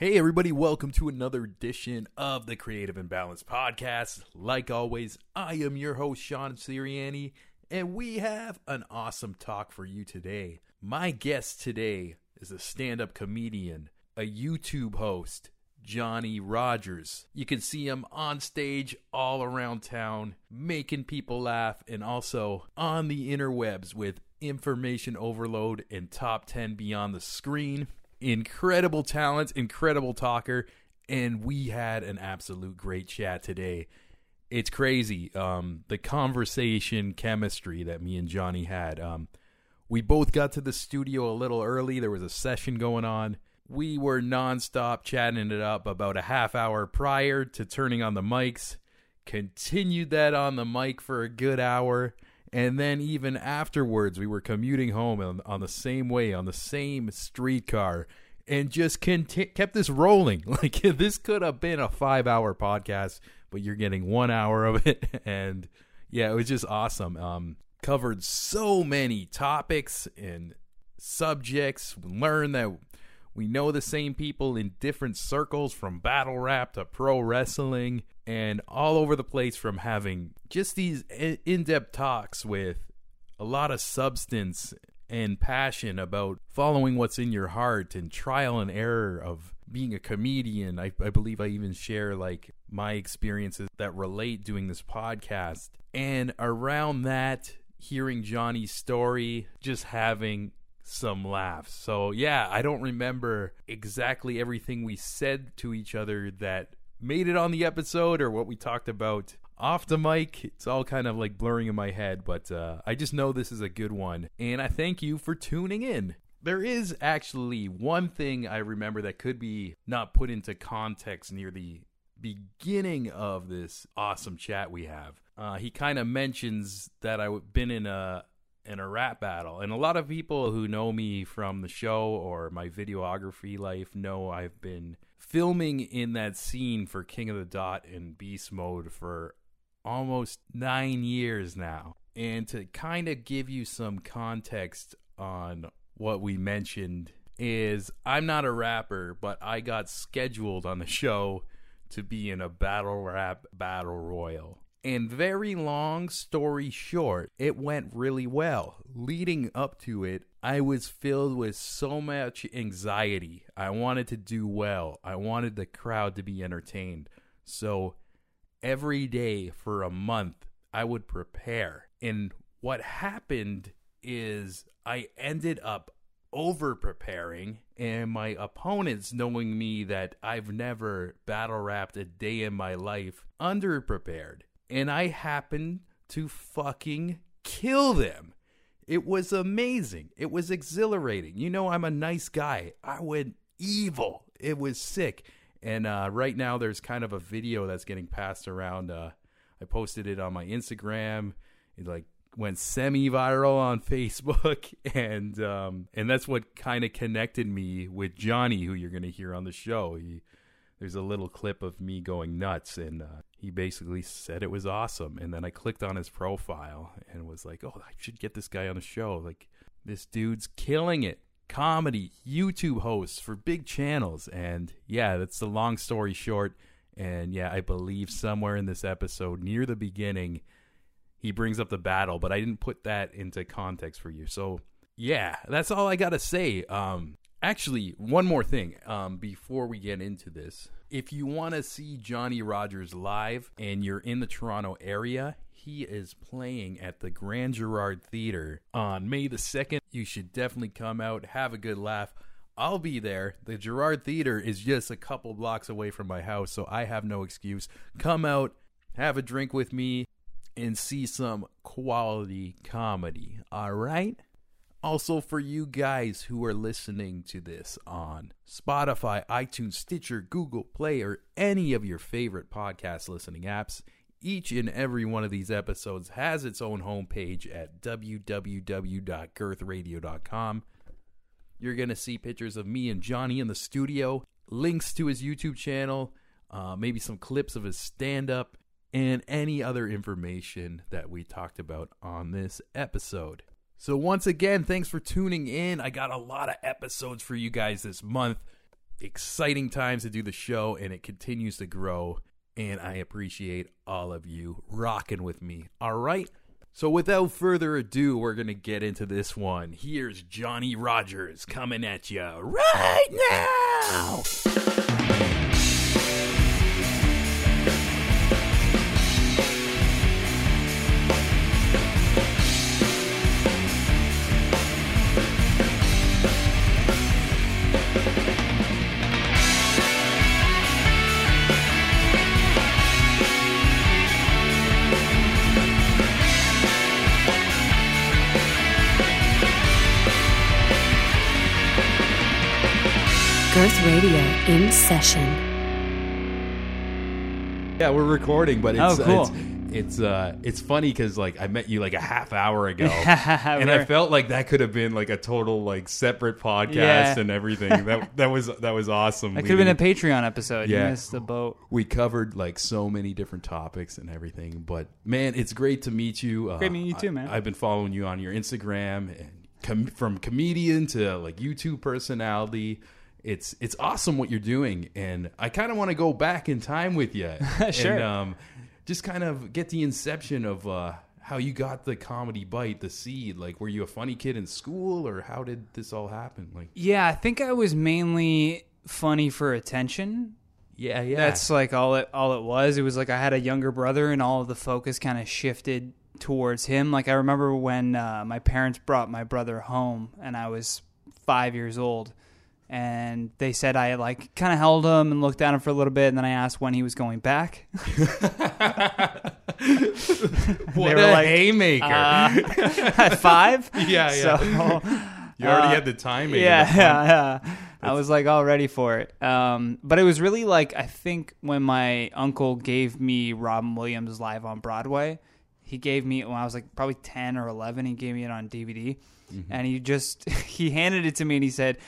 Hey, everybody, welcome to another edition of the Creative Imbalance Podcast. Like always, I am your host, Sean Siriani, and we have an awesome talk for you today. My guest today is a stand up comedian, a YouTube host, Johnny Rogers. You can see him on stage all around town, making people laugh, and also on the interwebs with information overload and top 10 beyond the screen incredible talent, incredible talker, and we had an absolute great chat today. It's crazy. Um, the conversation chemistry that me and Johnny had. Um, we both got to the studio a little early. There was a session going on. We were nonstop chatting it up about a half hour prior to turning on the mics. Continued that on the mic for a good hour and then even afterwards, we were commuting home on, on the same way, on the same streetcar, and just conti- kept this rolling. Like this could have been a five-hour podcast, but you're getting one hour of it, and yeah, it was just awesome. Um, covered so many topics and subjects. Learned that we know the same people in different circles, from battle rap to pro wrestling and all over the place from having just these in depth talks with a lot of substance and passion about following what's in your heart and trial and error of being a comedian. I, I believe I even share like my experiences that relate doing this podcast. And around that, hearing Johnny's story, just having some laughs. So, yeah, I don't remember exactly everything we said to each other that made it on the episode or what we talked about off the mic. It's all kind of like blurring in my head, but uh, I just know this is a good one. And I thank you for tuning in. There is actually one thing I remember that could be not put into context near the beginning of this awesome chat we have. Uh, he kind of mentions that I've been in a in a rap battle, and a lot of people who know me from the show or my videography life know I've been filming in that scene for King of the Dot and Beast Mode for almost nine years now. And to kind of give you some context on what we mentioned is I'm not a rapper, but I got scheduled on the show to be in a battle rap battle royal. And very long story short, it went really well. Leading up to it, I was filled with so much anxiety. I wanted to do well. I wanted the crowd to be entertained. So every day for a month, I would prepare. And what happened is I ended up over preparing, and my opponents, knowing me that I've never battle rapped a day in my life, under prepared and I happened to fucking kill them. It was amazing. It was exhilarating. You know, I'm a nice guy. I went evil. It was sick. And uh, right now, there's kind of a video that's getting passed around. Uh, I posted it on my Instagram. It like went semi-viral on Facebook, and um, and that's what kind of connected me with Johnny, who you're to hear on the show. He there's a little clip of me going nuts and uh, he basically said it was awesome. And then i clicked on his profile and was like oh i should get this guy on the show. Like this dude's killing it. Comedy youtube hosts for big channels. And yeah that's the long story short. And yeah i believe somewhere in this episode near the beginning he brings up the battle but i didn't put that into context for you. So yeah that's all i gotta say. Um Actually, one more thing um, before we get into this. If you want to see Johnny Rogers live and you're in the Toronto area, he is playing at the Grand Girard Theater on May the 2nd. You should definitely come out, have a good laugh. I'll be there. The Girard Theater is just a couple blocks away from my house, so I have no excuse. Come out, have a drink with me, and see some quality comedy. All right? Also, for you guys who are listening to this on Spotify, iTunes, Stitcher, Google Play, or any of your favorite podcast listening apps, each and every one of these episodes has its own homepage at www.girthradio.com. You're going to see pictures of me and Johnny in the studio, links to his YouTube channel, uh, maybe some clips of his stand up, and any other information that we talked about on this episode. So, once again, thanks for tuning in. I got a lot of episodes for you guys this month. exciting times to do the show, and it continues to grow. And I appreciate all of you rocking with me. All right. So, without further ado, we're going to get into this one. Here's Johnny Rogers coming at you right now. Radio in session. Yeah, we're recording, but it's Oh, cool. it's it's uh it's funny because like I met you like a half hour ago, and I felt like that could have been like a total like separate podcast Yeah. and everything. That that was that was awesome. That We- could have been a Patreon episode. Yeah. You missed the boat. we covered like so many different topics and everything. But man, it's great to meet you. Uh, Great meeting you too, man. I, have been following you on your Instagram and com- from comedian to like YouTube personality. It's it's awesome what you're doing, and I kind of want to go back in time with you. Sure. And, um, just kind of get the inception of uh, how you got the comedy bite, the seed. Like, were you a funny kid in school, or how did this all happen? Like, Yeah, I think I was mainly funny for attention. yeah, yeah, That's like all it all it was. It was like I had a younger brother, and all of the focus kind of shifted towards him. Like I remember when uh, my parents brought my brother home, and I was five years old, and they said I like kind of held him and looked at him for a little bit, and then I asked when he was going back. what were a like, haymaker! Uh, at five, yeah, yeah. So, you already uh, had the timing. yeah, yeah, yeah. I was like all ready for it. Um, but it was really like I think when my uncle gave me Robin Williams live on Broadway, he gave me when I was like probably ten or eleven. He gave me it on DVD, Mm-hmm. and he just he handed it to me and he said,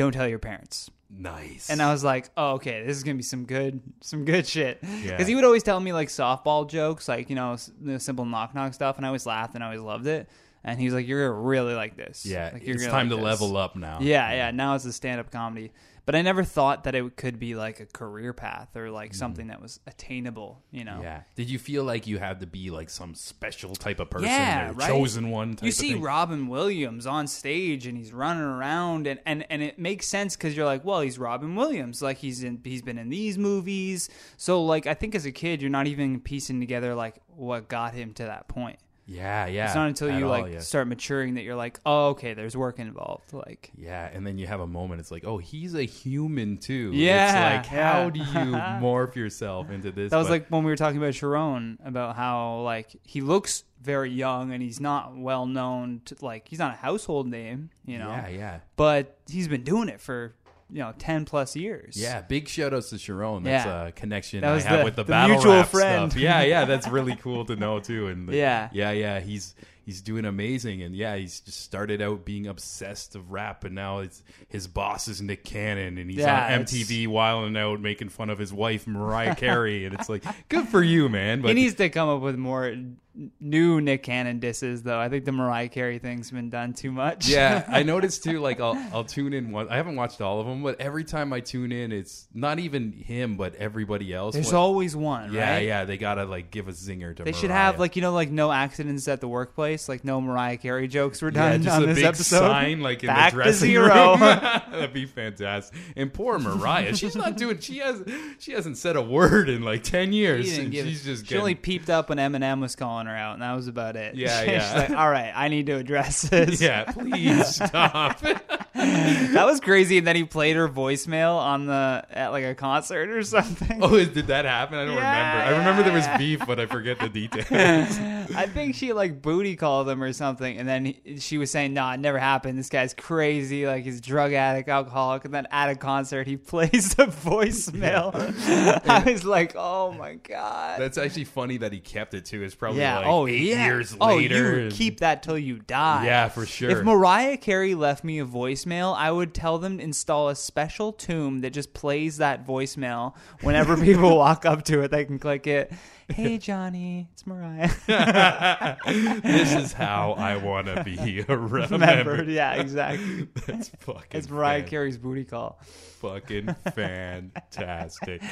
"Don't tell your parents." Nice. And I was like, "Oh, okay, this is gonna be some good, some good shit." Yeah. Because he would always tell me like softball jokes, like you know, the simple knock knock stuff, and I always laughed and I always loved it. And he was like, "You're gonna really like this. yeah, like, you're it's time like to this." level up now. Yeah, yeah. Now it's a stand up comedy. But I never thought that it could be like a career path or Mm-hmm. like something that was attainable, you know? Yeah. Did you feel like you had to be like some special type of person Yeah, or right? chosen one? Type You see? Robin Williams on stage and he's running around and, and, and it makes sense because you're like, well, he's Robin Williams. Like he's in he's been in these movies. So like I think as a kid you're not even piecing together like what got him to that point. Yeah, yeah. It's not until you all, like yeah. start maturing that you're like, oh, okay, there's work involved. Like Yeah, and then you have a moment. It's like, oh, he's a human too. Yeah, it's like, how do you morph yourself into this? That was But- like when we were talking about Charron about how like he looks very young and he's not well known to like he's not a household name, you know. yeah, yeah, But he's been doing it for you know ten plus years. yeah. Big shout outs to Charron. That's Yeah. a connection That I have the- with the, the battle mutual rap friend. stuff. Yeah, yeah. That's really cool to know too. And the- Yeah. yeah, yeah. He's he's doing amazing, and yeah, he's just started out being obsessed of rap, and now it's his boss is Nick Cannon, and he's Yeah, on it's- MTV wilding out, making fun of his wife Mariah Carey, and it's like, good for you, man. But he needs to come up with more new Nick Cannon disses though. I think the Mariah Carey thing's been done too much. yeah, I noticed too. Like I'll I'll tune in one. I haven't watched all of them, but every time I tune in, it's not even him, but everybody else. There's What- always one, yeah, right? yeah. They gotta like give a zinger to. They should Mariah. have like you know like no accidents at the workplace, like no Mariah Carey jokes were Yeah, done just on a this big episode. sign like in Back the to dressing zero. room. That'd be fantastic. And poor Mariah, she's not doing. She has. She hasn't said a word in like ten years. Didn't and give- she's just. she Getting, only peeped up when Eminem was calling her out, and that was about it. Yeah, yeah. like, all right, I need to address this. Yeah, please stop. that was crazy. And then he played her voicemail on the at like a concert or something. oh, did that happen? I don't Yeah, remember. I remember there was beef, but I forget the details. I think she like booty called him or something, and then he, she was saying, "Nah, it never happened. This guy's crazy. Like he's a drug addict, alcoholic." And then at a concert, he plays the voicemail. I was like, "Oh my god." That's actually funny that he kept it too. It's probably yeah. like oh eight yeah. years oh, later. you and- keep that till you die. Yeah, for sure. If Mariah Carey left me a voicemail voicemail, I would tell them to install a special tomb that just plays that voicemail whenever people walk up to it. They can click it. Hey Johnny, it's Mariah. this is how I want to be remembered. Remembered? Yeah, exactly. That's fucking. It's Mariah fan- Carey's booty call. Fucking fantastic.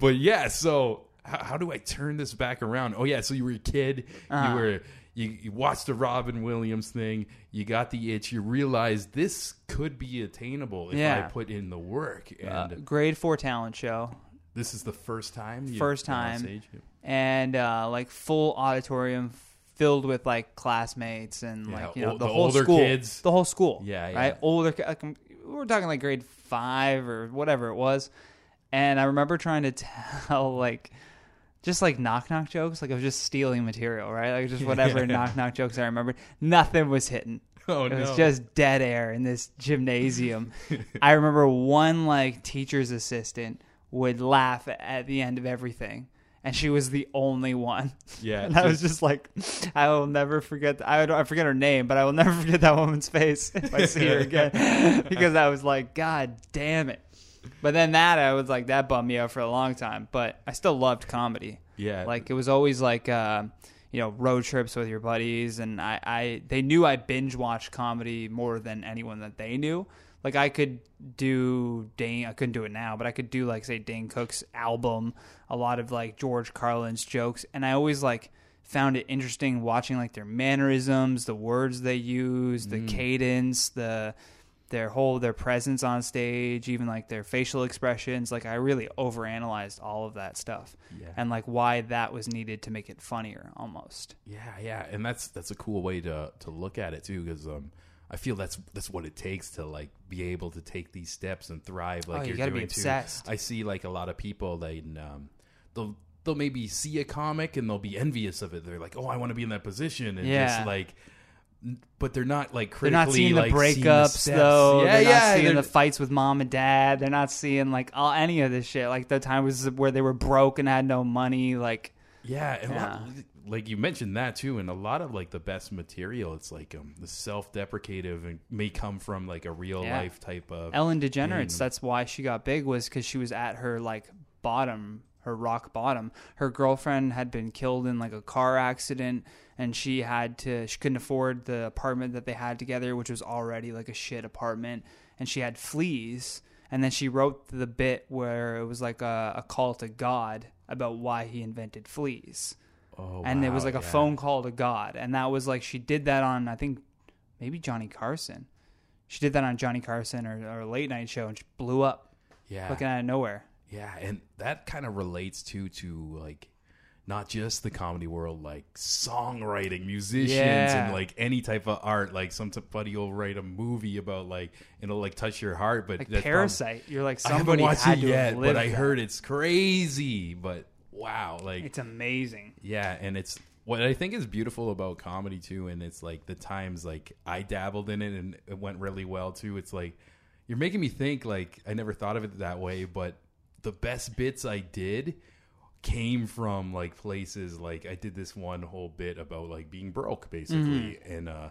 But yeah, so how, how do I turn this back around? Oh yeah, so you were a kid. Uh-huh. You were you, you watched the Robin Williams thing. You got the itch. You realized this could be attainable if I put in the work. And Uh, grade four talent show. this is the first time. You First time. And uh, like full auditorium filled with like classmates and Yeah, like you know ol- the, the whole older school, kids. the whole school, Yeah, yeah. right, older. Like, um, we're talking like grade five or whatever it was, and I remember trying to tell like. Just like knock knock jokes, like I was just stealing material, right? Like just whatever Yeah. knock knock jokes I remembered. Nothing was hitting. Oh It was no! just dead air in this gymnasium. I remember one like teacher's assistant would laugh at the end of everything, and she was the only one. Yeah, and I was just like, I will never forget. I don't, I forget her name, but I will never forget that woman's face if I see her again, because I was like, God damn it. But then that I was like, that bummed me out for a long time. But I still loved comedy. yeah, Like it was always like uh, you know road trips with your buddies, and I, I they knew I binge watched comedy more than anyone that they knew. Like I could do Dane, I couldn't do it now, but I could do like say Dane Cook's album, a lot of like George Carlin's jokes, and I always like found it interesting watching like their mannerisms, the words they use, the cadence, the their whole their presence on stage, even like their facial expressions. Like I really overanalyzed all of that stuff, Yeah. and like why that was needed to make it funnier, almost. Yeah, yeah, and that's that's a cool way to to look at it too, because um, I feel that's that's what it takes to like be able to take these steps and thrive. Like Oh, you be doing too. I see like a lot of people they um, they'll they'll maybe see a comic and they'll be envious of it. They're like, oh, I want to be in that position, and Yeah. just like. But they're not like They're critically not seeing the like, seeing breakups steps. though. Yeah, They're yeah. not seeing they're- the fights with mom and dad. They're not seeing like all any of this shit. Like the time was where they were broke and had no money. Like Yeah, and a lot- like you mentioned that too, and a lot of like the best material, it's like um the self-deprecative and may come from like a real Yeah. life type of. Ellen DeGeneres, Mm. that's why she got big was because she was at her like bottom, her rock bottom. Her girlfriend had been killed in like a car accident, and she had to she couldn't afford the apartment that they had together, which was already like a shit apartment, and she had fleas. And then she wrote the bit where it was like a, a call to God about why he invented fleas oh, and it was wow, like a yeah. phone call to God, and that was like she did that on I think maybe Johnny Carson. She did that on Johnny Carson or, or a late night show, and she blew up, Yeah, looking out of nowhere. yeah, and that kind of relates to to like not just the comedy world, like songwriting, musicians, Yeah. and like any type of art. Like somebody will write a movie about like it'll like touch your heart, but Like Parasite, you're like I haven't somebody watched had it yet, but I that. heard it's crazy. But wow, like it's amazing. Yeah, and it's what I think is beautiful about comedy too, and it's like the times like I dabbled in it and it went really well too. It's like you're making me think like I never thought of it that way, but the best bits I did came from like places like I did this one whole bit about like being broke basically. And uh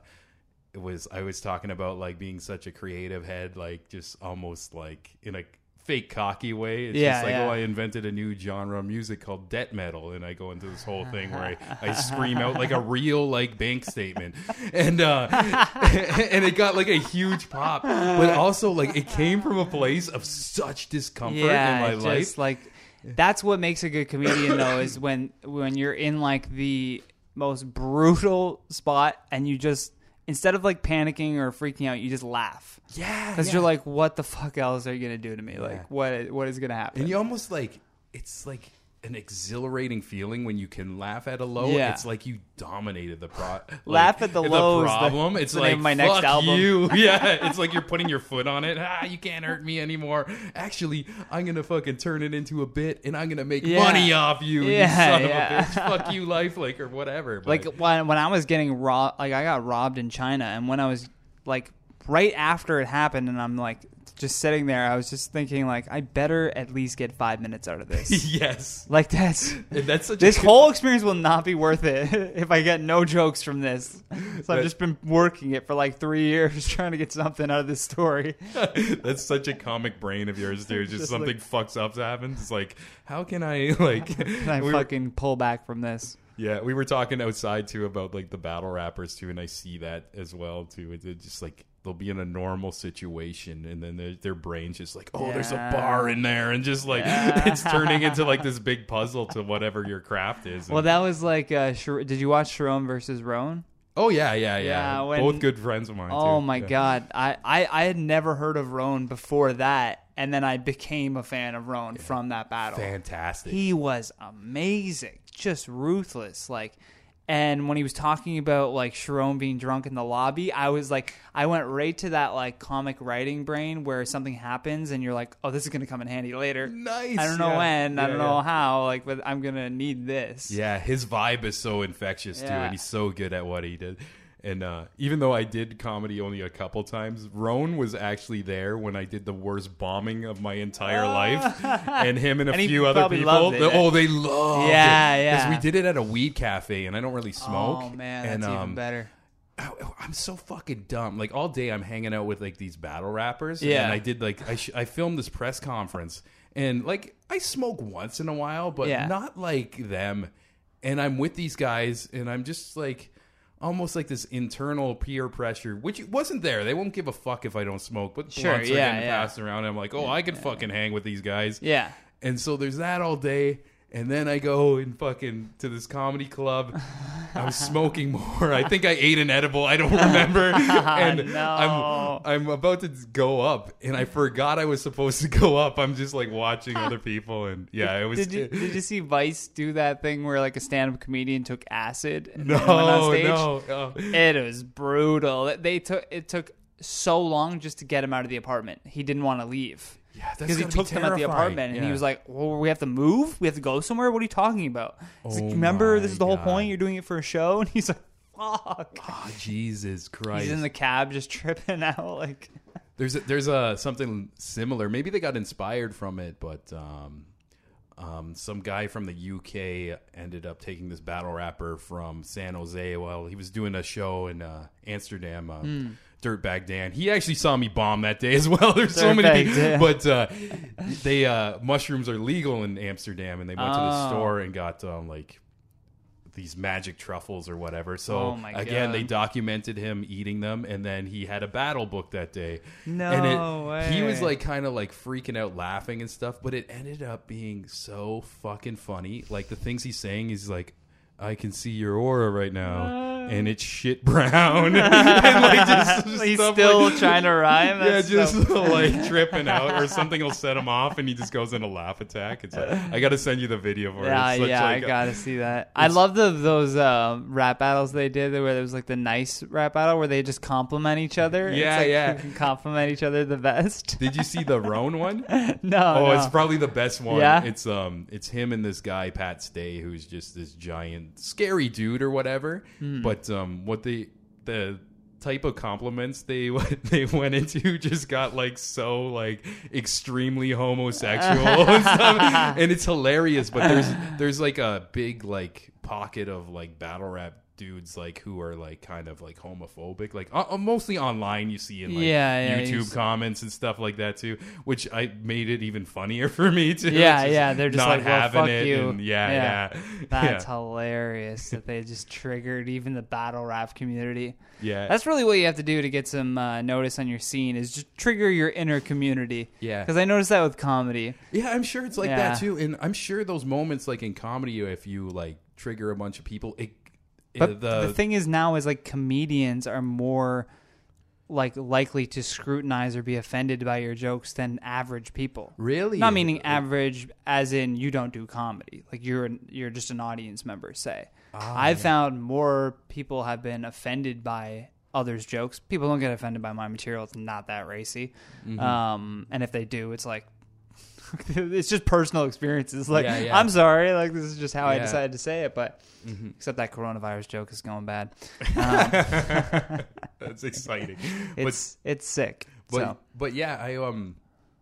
it was I was talking about like being such a creative head like just almost like in a fake cocky way. It's Yeah, just like yeah. oh I invented a new genre of music called debt metal. And I go into this whole thing where I, I scream out like a real like bank statement. And uh and it got like a huge pop. But also like it came from a place of such discomfort yeah, in my just life. like that's what makes a good comedian though is when when you're in like the most brutal spot and you just instead of like panicking or freaking out, you just laugh yeah because yeah. you're like, what the fuck else are you gonna do to me? Yeah. Like what what is gonna happen? And you almost like it's like an exhilarating feeling when you can laugh at a low. Yeah. It's like you dominated the pro. like, Laugh at the lows, the- problem. that's it's the like name of my next fuck album. you. Yeah. It's like you're putting your foot on it. Ah, you can't hurt me anymore. Actually, I'm gonna fucking turn it into a bit, and I'm gonna make Yeah. money off you. Yeah, you son yeah. of a bitch. Fuck you, life, like or whatever. But, like when when I was getting robbed, like I got robbed in China, and when I was like right after it happened, and I'm like just sitting there, I was just thinking like, I better at least get five minutes out of this. yes. like that's And that's such this whole experience will not be worth it if I get no jokes from this. So That- I've just been working it for like three years trying to get something out of this story. That's such a comic brain of yours, dude. Just, Just something like- fucks up to happens. It's like, how can I like? And I we were- fucking pull back from this. yeah, we were talking outside too about like the battle rappers too, and I see that as well too. It's just like they'll be in a normal situation, and then their their brain's just like, oh, there's a bar in there, and just like Yeah. it's turning into like this big puzzle to whatever your craft is. Well, And- that was like, uh, Shar- did you watch Charron versus Rone? oh yeah, yeah, yeah. Yeah, when- Both good friends of mine. Oh too. my Yeah. god, I, I I had never heard of Rone before that, and then I became a fan of Rone from that battle. fantastic. He was amazing, just ruthless. Like, and when he was talking about like Charron being drunk in the lobby, I was like, I went right to that like comic writing brain where something happens and you're like, oh, this is gonna come in handy later. Nice. I don't know yeah. when, I don't yeah. know how, like, but I'm gonna need this. Yeah, his vibe is so infectious too, and he's so good at what he did. And uh, even though I did comedy only a couple times, Rone was actually there when I did the worst bombing of my entire life, and him and a And few other people. it. Oh, they loved Yeah, it. yeah. we did it at a weed cafe, and I don't really smoke. Oh man, and, that's even um, better. I- I'm so fucking dumb. Like all day, I'm hanging out with like these battle rappers. Yeah. and I did like I sh- I filmed this press conference, and like I smoke once in a while, but Yeah. not like them. And I'm with these guys, and I'm just like almost like this internal peer pressure, which wasn't there. They won't give a fuck if I don't smoke, but Sure, blunts are yeah, getting yeah. passed around. And I'm like, oh, I can fucking hang with these guys. Yeah. And so there's that all day. And then I go and fucking to this comedy club. I was smoking more. I think I ate an edible. I don't remember. And No. I'm I'm about to go up, and I forgot I was supposed to go up. I'm just like watching other people, and yeah, it was. Did you did you see Vice do that thing where like a stand up comedian took acid and no, went on stage? no, oh. It was brutal. They took it took so long just to get him out of the apartment. He didn't want to leave. Yeah, Because he gotta be took them at the apartment and he was like, "Well, we have to move. We have to go somewhere. What are you talking about?" He's like, Oh "Remember, this is the whole point. You're doing it for a show." And he's like, "Fuck." Oh, Jesus Christ! He's in the cab just tripping out like. There's a, there's a something similar. Maybe they got inspired from it, but um, um, some guy from the UK ended up taking this battle rapper from San Jose while he was doing a show in uh, Amsterdam. Uh, Hmm. Dirtbag Dan. He actually saw me bomb that day as well. There's so many people, but uh, they uh, mushrooms are legal in Amsterdam, and they went to the Oh. store and got um, like these magic truffles or whatever. So Oh again, God. they documented him eating them, and then he had a battle book that day. No and it, He was like kind of like freaking out, laughing and stuff, but it ended up being so fucking funny. Like the things he's saying, he's like. I can see your aura right now, and it's shit brown. and like just He's stuff still like- trying to rhyme. yeah, That's just so like tripping out, or something will set him off, and he just goes in a laugh attack. It's like, I got to send you the video for Yeah, it. It's such yeah, like I gotta see that. I love the those um, rap battles they did where there was like the nice rap battle where they just compliment each other. It's Yeah, like yeah. who can compliment each other the best. Did you see the Rone one? no, Oh, no. it's probably the best one. Yeah? It's um it's him and this guy Pat Stay who's just this giant scary dude or whatever. Hmm. But um what they the type of compliments they they went into just got like so like extremely homosexual and stuff. And it's hilarious, but there's there's like a big like pocket of like battle rap dudes like who are like kind of like homophobic like uh, mostly online you see in like Yeah, yeah, YouTube comments and stuff like that too, which I made it even funnier for me too. Yeah, yeah, they're just not like, well, having fuck it. you. and yeah, Yeah. yeah, That's hilarious that they just triggered even the battle rap community. yeah. That's really what you have to do to get some uh, notice on your scene is just trigger your inner community. Yeah. because I noticed that with comedy. yeah, I'm sure it's like that too, and I'm sure those moments like in comedy, if you like trigger a bunch of people, it. But the, the thing is now is like comedians are more like likely to scrutinize or be offended by your jokes than average people. really Not meaning average as in you don't do comedy. Like you're an, you're just an audience member, say. Ah, I've found more people have been offended by others' jokes. People don't get offended by my material. It's not that racy. Mm-hmm. Um, and if they do, it's like it's just personal experiences. Like Yeah, yeah. I'm sorry, like this is just how I Yeah. Mm-hmm. decided to say it. But except that coronavirus joke is going bad. Um, That's exciting. it's it's sick. But so but yeah, I um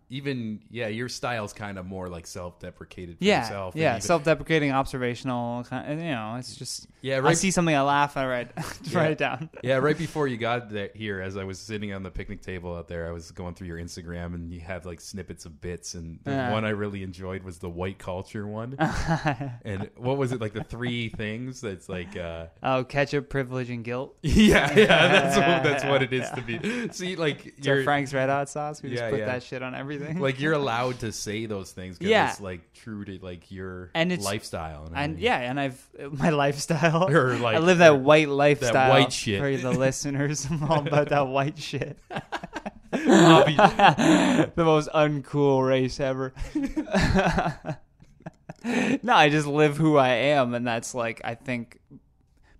even yeah, your style's kind of more like self-deprecated. For yeah, yourself yeah, even, self-deprecating, observational. Kind of, you know, it's just yeah, I see something, I laugh, I write, Yeah. write it down. yeah, right before you got there, here, as I was sitting on the picnic table out there, I was going through your Instagram, and you have like snippets of bits, and the Yeah. one I really enjoyed was the white culture one. and what was it like the three things? That's like, uh, oh, ketchup, privilege, and guilt. yeah, yeah, that's what, that's what it is to be. See, like your Frank's Red Hot sauce. We just put yeah. that shit on everything. Like you're allowed to say those things because Yeah. it's like true to like your And it's- lifestyle and, and everything. yeah, and I've my lifestyle. Or, like, I live that white lifestyle. white shit. for the listeners. I'm all about that white shit. The most uncool race ever. no, I just live who I am, and that's like I think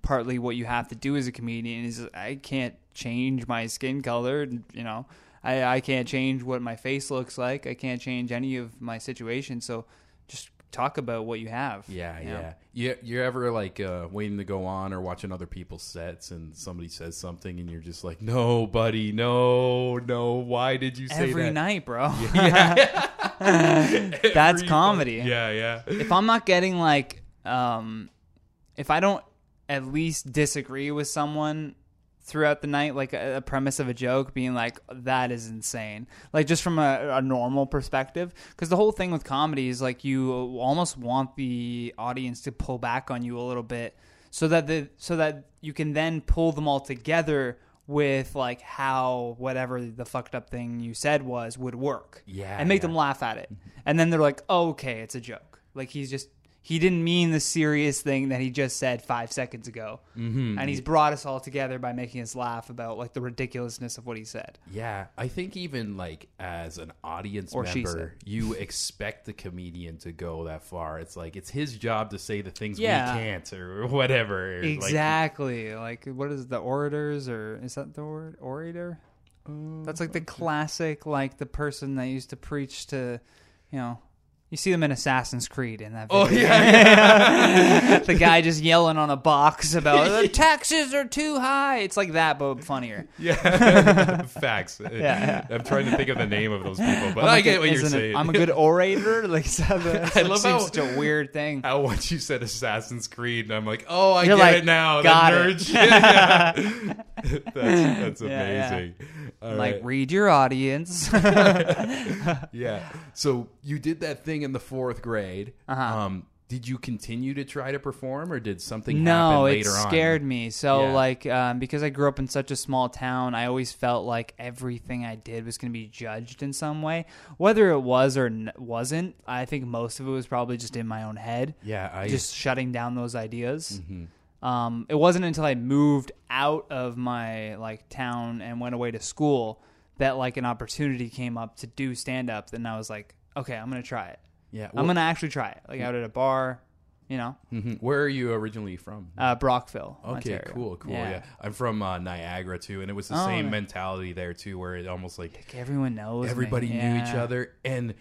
partly what you have to do as a comedian is I can't change my skin color. You know, I I can't change what my face looks like. I can't change any of my situation. So just talk about what you have. yeah, you know? yeah. You you're ever like uh, waiting to go on or watching other people's sets and somebody says something and you're just like, no, buddy, no, no. Why did you say Every that? night, bro. Yeah. That's Every comedy. fuck- Yeah, yeah. if I'm not getting like, um, if I don't at least disagree with someone throughout the night, like a, a premise of a joke being like, that is insane. Like just from a, a normal perspective. Because the whole thing with comedy is like you almost want the audience to pull back on you a little bit so that the, so that you can then pull them all together with like how whatever the fucked up thing you said was would work Yeah, and make yeah. them laugh at it mm-hmm. and then they're like oh, okay it's a joke like he's just he didn't mean the serious thing that he just said five seconds ago Mm-hmm. and he's brought us all together by making us laugh about like the ridiculousness of what he said Yeah, I think even like as an audience Or member, you expect the comedian to go that far. It's like it's his job to say the things Yeah. we can't or whatever. Exactly like, what is the orators or is that the word orator that's like the classic like the person that used to preach to you know you see them in Assassin's Creed in that oh, video. Oh yeah, the guy just yelling on a box about the taxes are too high. It's like that, but funnier. yeah. Facts. yeah. I'm trying to think of the name of those people, but I'm I like get what you're saying. I'm a good orator. Like that I love seems how- such a weird thing. How once you said Assassin's Creed, and I'm like, oh, I You're get like, it now. got the it. nerd. Yeah. that's that's Yeah, yeah. amazing. Like right. read your audience. Yeah. So you did that thing in the fourth grade. Uh-huh. Um, did you continue to try to perform, or did something no, happen it later on? scared me. So Yeah. like um, because I grew up in such a small town, I always felt like everything I did was going to be judged in some way, whether it was or n- wasn't. I think most of it was probably just in my own head. Yeah, I just shutting down those ideas. Mhm. Um, it wasn't until I moved out of my like town and went away to school that like an opportunity came up to do stand up. Then I was like, okay, I'm gonna try it. Yeah. I'm gonna actually try it. Like out at a bar, you know, Mhm. Where are you originally from? uh, Brockville. Okay, Ontario. cool, cool. Yeah. I'm from uh, Niagara too, and it was the Oh, same nice. mentality there too, where it almost like Like, everyone knows. me. everybody knew each other, and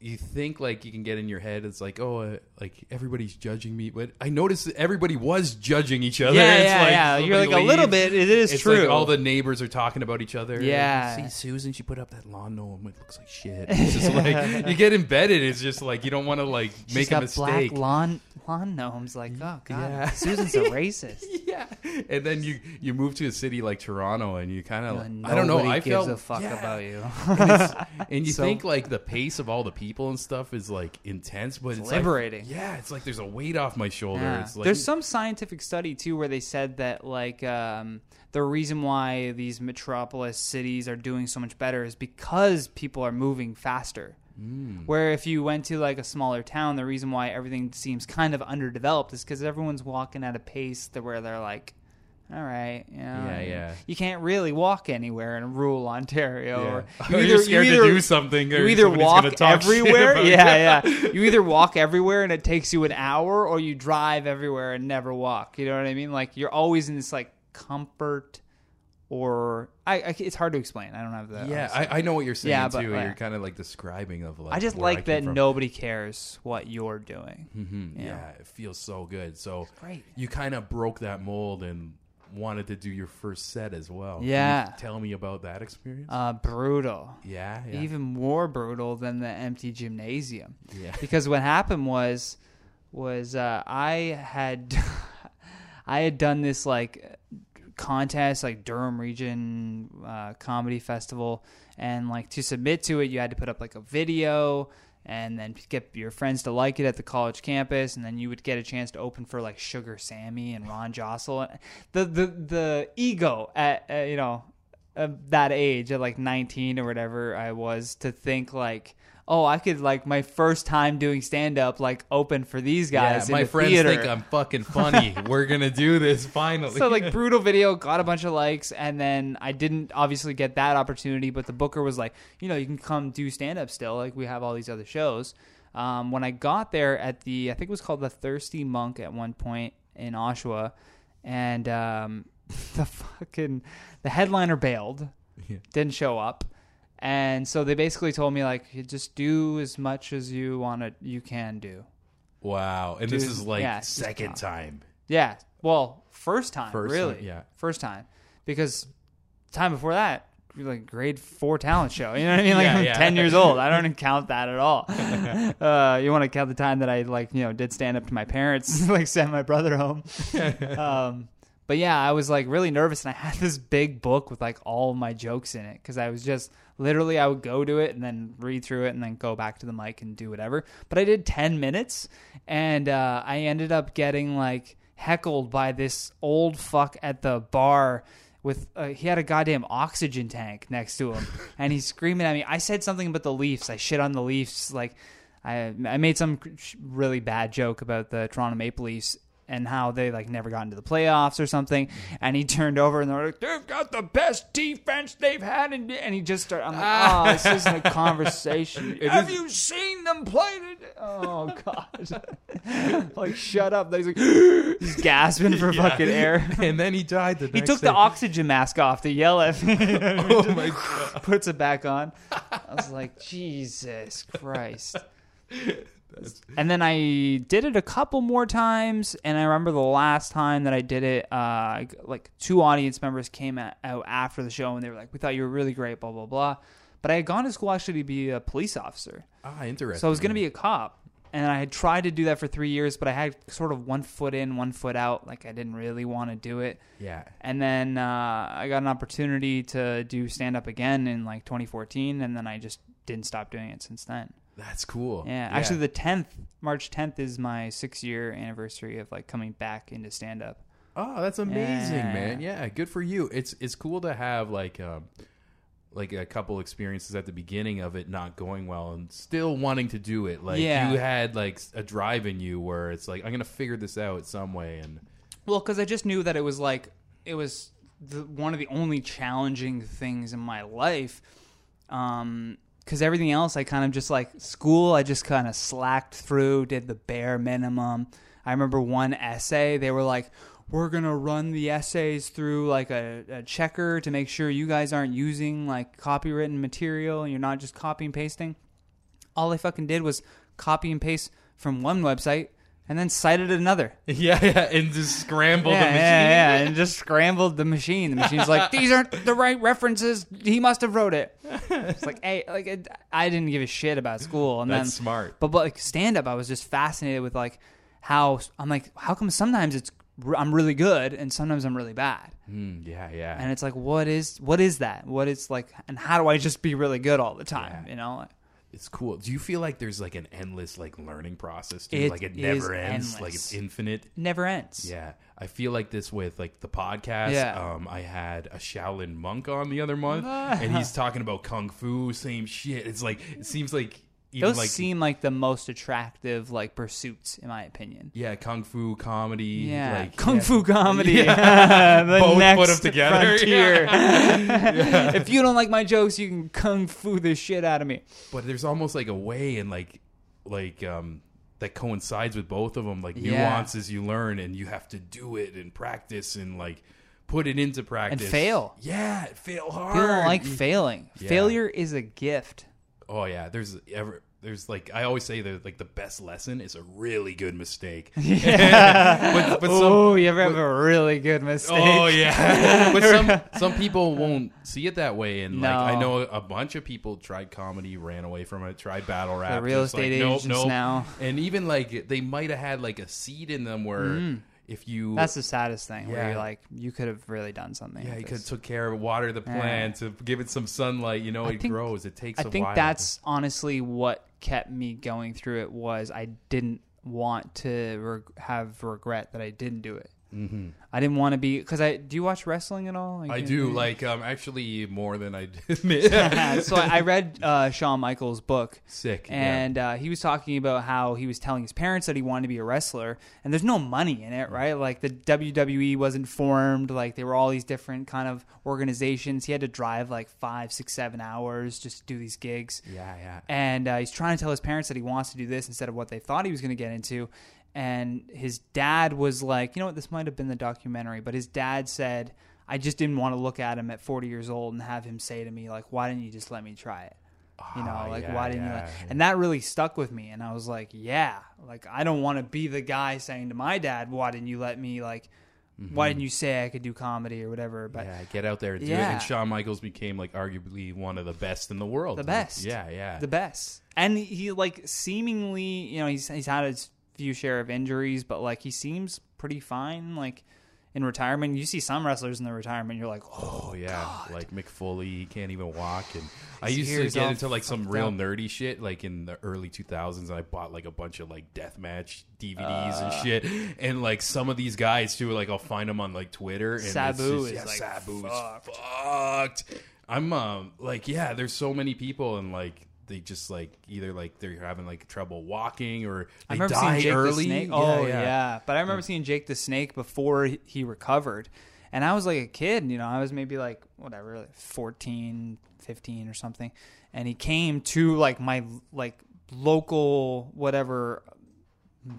you think like you can get in your head. It's like, oh, uh, like everybody's judging me, but I noticed that everybody was judging each other. Yeah, It's yeah, like yeah. You're like somebody a little bit. It is it's true. like all the neighbors are talking about each other. Yeah. see Susan, she put up that lawn gnome. It looks like shit. It's just like you get embedded. It's just like you don't want to like She's make got a mistake. black lawn lawn gnomes. Like, oh god, Yeah. Susan's a racist. yeah, and then you you move to a city like Toronto, and you kind of And I don't know. I gives felt a fuck yeah. about you. and, and you So- think like the pace of all the people and stuff is like intense, but it's, like- liberating. yeah, it's like there's a weight off my shoulder. Yeah. It's like There's some scientific study too where they said that like um, the reason why these metropolis cities are doing so much better is because people are moving faster. Hmm. Where if you went to like a smaller town, the reason why everything seems kind of underdeveloped is because everyone's walking at a pace that where they're like, all right, you know, Yeah, yeah. You can't really walk anywhere in rural Ontario. Yeah. Or Or you're scared to do something, or You either walk everywhere. about you. Yeah, yeah. You either walk everywhere and it takes you an hour, or you drive everywhere and never walk. You know what I mean? Like you're always in this like comfort, or I, I it's hard to explain. I don't have the yeah, I, I know what you're saying Yeah, but, too. yeah. You're kind of like describing of like I just like came that from. nobody cares what you're doing. Mhm, Yeah. yeah. it feels so good. So great. you kind of broke that mold and wanted to do your first set as well. Can you Yeah. tell me about that experience. Uh, brutal. yeah, yeah, Even more brutal than the empty gymnasium. yeah. because what happened was was uh, I had I had done this like contest like Durham Region uh, Comedy Festival and like to submit to it you had to put up like a video and then get your friends to like it at the college campus and then you would get a chance to open for like Sugar Sammy and Ron Josol. The the the ego at uh, you know of that age at like 19 or whatever I was to think like oh I could like my first time doing stand up like open for these guys yeah, my the friends theater. think I'm fucking funny. We're gonna do this finally. so like brutal video got a bunch of likes and then I didn't obviously get that opportunity but the booker was like you know you can come do stand up still like we have all these other shows um, when I got there at the I think it was called the Thirsty Monk at one point in Oshawa and um, the fucking the headliner bailed Yeah. didn't show up and so they basically told me like just do as much as you want to you can do wow, and this is like yeah, second time. Yeah. Well, first time, First really. time, yeah. First time. Because time before that, like grade four talent show. You know what I mean? Like Yeah, I'm yeah. 10 years old. I don't even count that at all. uh, you want to count the time that I like, you know, did stand up to my parents, like sent my brother home. um, but yeah, I was like really nervous and I had this big book with like all my jokes in it because I was just literally I would go to it and then read through it and then go back to the mic and do whatever. But I did 10 minutes and uh, I ended up getting like heckled by this old fuck at the bar with uh, he had a goddamn oxygen tank next to him and he's screaming at me. I said something about the Leafs. I shit on the Leafs like I I made some really bad joke about the Toronto Maple Leafs and how they like never got into the playoffs or something. And he turned over and they're like, "They've got the best defense they've had," and and he just started. I'm like, ah. "Oh, this isn't a conversation. Have you seen them play?" Today? Oh God! like, shut up! He's like, he's gasping for fucking air. and then he died. The He took day. the oxygen mask off to yell at me. Oh my god! Puts it back on. I was like, Jesus Christ. And then I did it a couple more times, and I remember the last time that I did it, uh, like two audience members came out after the show, and they were like, "We thought you were really great," blah blah blah. But I had gone to school actually to be a police officer, Ah, interesting. so I was going to be a cop, and I had tried to do that for three years, but I had sort of one foot in, one foot out. Like I didn't really want to do it. yeah. And then uh, I got an opportunity to do stand up again in like 2014, and then I just didn't stop doing it since then. That's cool. Yeah, actually, the 10th, March 10th, is my six year anniversary of like coming back into stand up. Oh, that's amazing, Yeah. man. Yeah, good for you. It's it's cool to have like um like a couple experiences at the beginning of it not going well and still wanting to do it. Like Yeah. you had like a drive in you where it's like I'm going to figure this out some way and Well, because I just knew that it was like it was the, one of the only challenging things in my life. Um, because everything else, I kind of just like school. I just kind of slacked through, did the bare minimum. I remember one essay. They were like, "We're gonna run the essays through like a, a checker to make sure you guys aren't using like copywritten material and you're not just copy and pasting." All I fucking did was copy and paste from one website and then cited another. yeah, yeah, and just scramble Yeah, the machine. yeah, yeah, and just scrambled the machine. The machine's like, these aren't the right references. He must have wrote it. It's like, hey, like it, I didn't give a shit about school, and That's then smart. But but like stand up, I was just fascinated with like how I'm like, how come sometimes it's I'm really good and sometimes I'm really bad, Mm, yeah, yeah. and it's like, what is what is that? What is like, and how do I just be really good all the time? Yeah. You know. It's cool. Do you feel like there's like an endless like learning process? Too? It like it is never ends. Like it's infinite. Never ends. Yeah, I feel like this with like the podcast. Yeah. Um, I had a Shaolin monk on the other month, and he's talking about kung fu. Same shit. It's like it seems like even Those like seem like the most attractive like pursuits, in my opinion. yeah, kung fu comedy. Yeah, like, kung fu comedy. Yeah. the Both put next 'em together. frontier. if you don't like my jokes, you can kung fu the shit out of me. But there's almost like a way and like like um that coincides with both of them. Like Yeah. nuances you learn, and you have to do it and practice and like put it into practice fail. Yeah, fail hard. People don't like failing. Yeah. Failure is a gift. Oh yeah, there's ever there's like I always say that like the best lesson is a really good mistake. Yeah. but, but some, oh, you ever have a really good oh, mistake? Oh yeah, but some some people won't see it that way, and like I know a bunch of people tried comedy, ran away from it, tried battle rap. The real just like, estate nope, agents nope. now. and even like they might have had like a seed in them where mm. If you. That's the saddest thing. Where Yeah. you're like, you could have really done something. yeah, with you could this. took care of water the plant to give it some sunlight. You know, I it think- grows. It takes. I a think while. that's honestly what kept me going through it was I didn't want to reg- have regret that I didn't do it. Mm-hmm. I didn't want to be because I do you watch wrestling at all? I do like um actually more than I admit. so I I read uh, Shawn Michaels' book, Sick. yeah. and uh, he was talking about how he was telling his parents that he wanted to be a wrestler, and there's no money in it, right? Like the WWE wasn't formed, like there were all these different kind of organizations. He had to drive like five, six, seven hours just to do these gigs. Yeah, yeah. and uh, he's trying to tell his parents that he wants to do this instead of what they thought he was going to get into. And his dad was like, you know what, this might have been the documentary, but his dad said, I just didn't want to look at him at 40 years old and have him say to me, like, why didn't you just let me try it? You know, Ah, like, yeah, why didn't you? yeah, Let... yeah. And that really stuck with me. And I was like, yeah, like, I don't want to be the guy saying to my dad, why didn't you let me, like, why didn't you say I could do comedy or whatever? But Mm-hmm. yeah, get out there and do it. And Shawn Michaels became like arguably one of the best in the world. the best. Yeah, yeah. The best. And he like seemingly, you know, he's he's had his few share of injuries, but like he seems pretty fine. Like in retirement, you see some wrestlers in their retirement, you're like, oh, Oh yeah, like Mick Foley, he can't even walk. And I used to get into like some real up. nerdy shit, like in the early 2000s. And I bought like a bunch of like deathmatch DVDs and shit. And like some of these guys too, like I'll find them on like Twitter. And it's Sabu just- is, yeah, like, Sabu fucked. fucked. I'm um like yeah, there's so many people and like. They just like either like they're having like trouble walking or I they remember die seeing Jake early. the Snake. Oh, yeah, Oh yeah. yeah. but I remember seeing Jake the Snake before he- he recovered, and I was like a kid. You know, I was maybe like whatever, like 14, 15 or something, and he came to like my like local whatever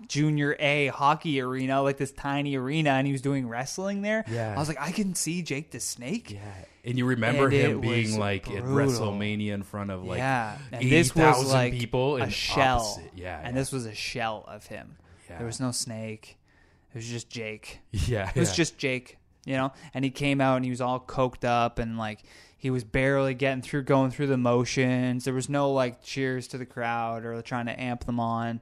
junior A hockey arena, like this tiny arena, and he was doing wrestling there. Yeah. I was like, I can see Jake the Snake. Yeah, and you remember And him being like at. WrestleMania in front of like yeah, and eighty this was like people, a and shell. opposite. Yeah, and this was a shell of him. Yeah. There was no snake. It was just Jake. yeah, It was yeah. just Jake, you know. And he came out and he was all coked up and like he was barely getting through, going through the motions. There was no like cheers to the crowd or trying to amp them on.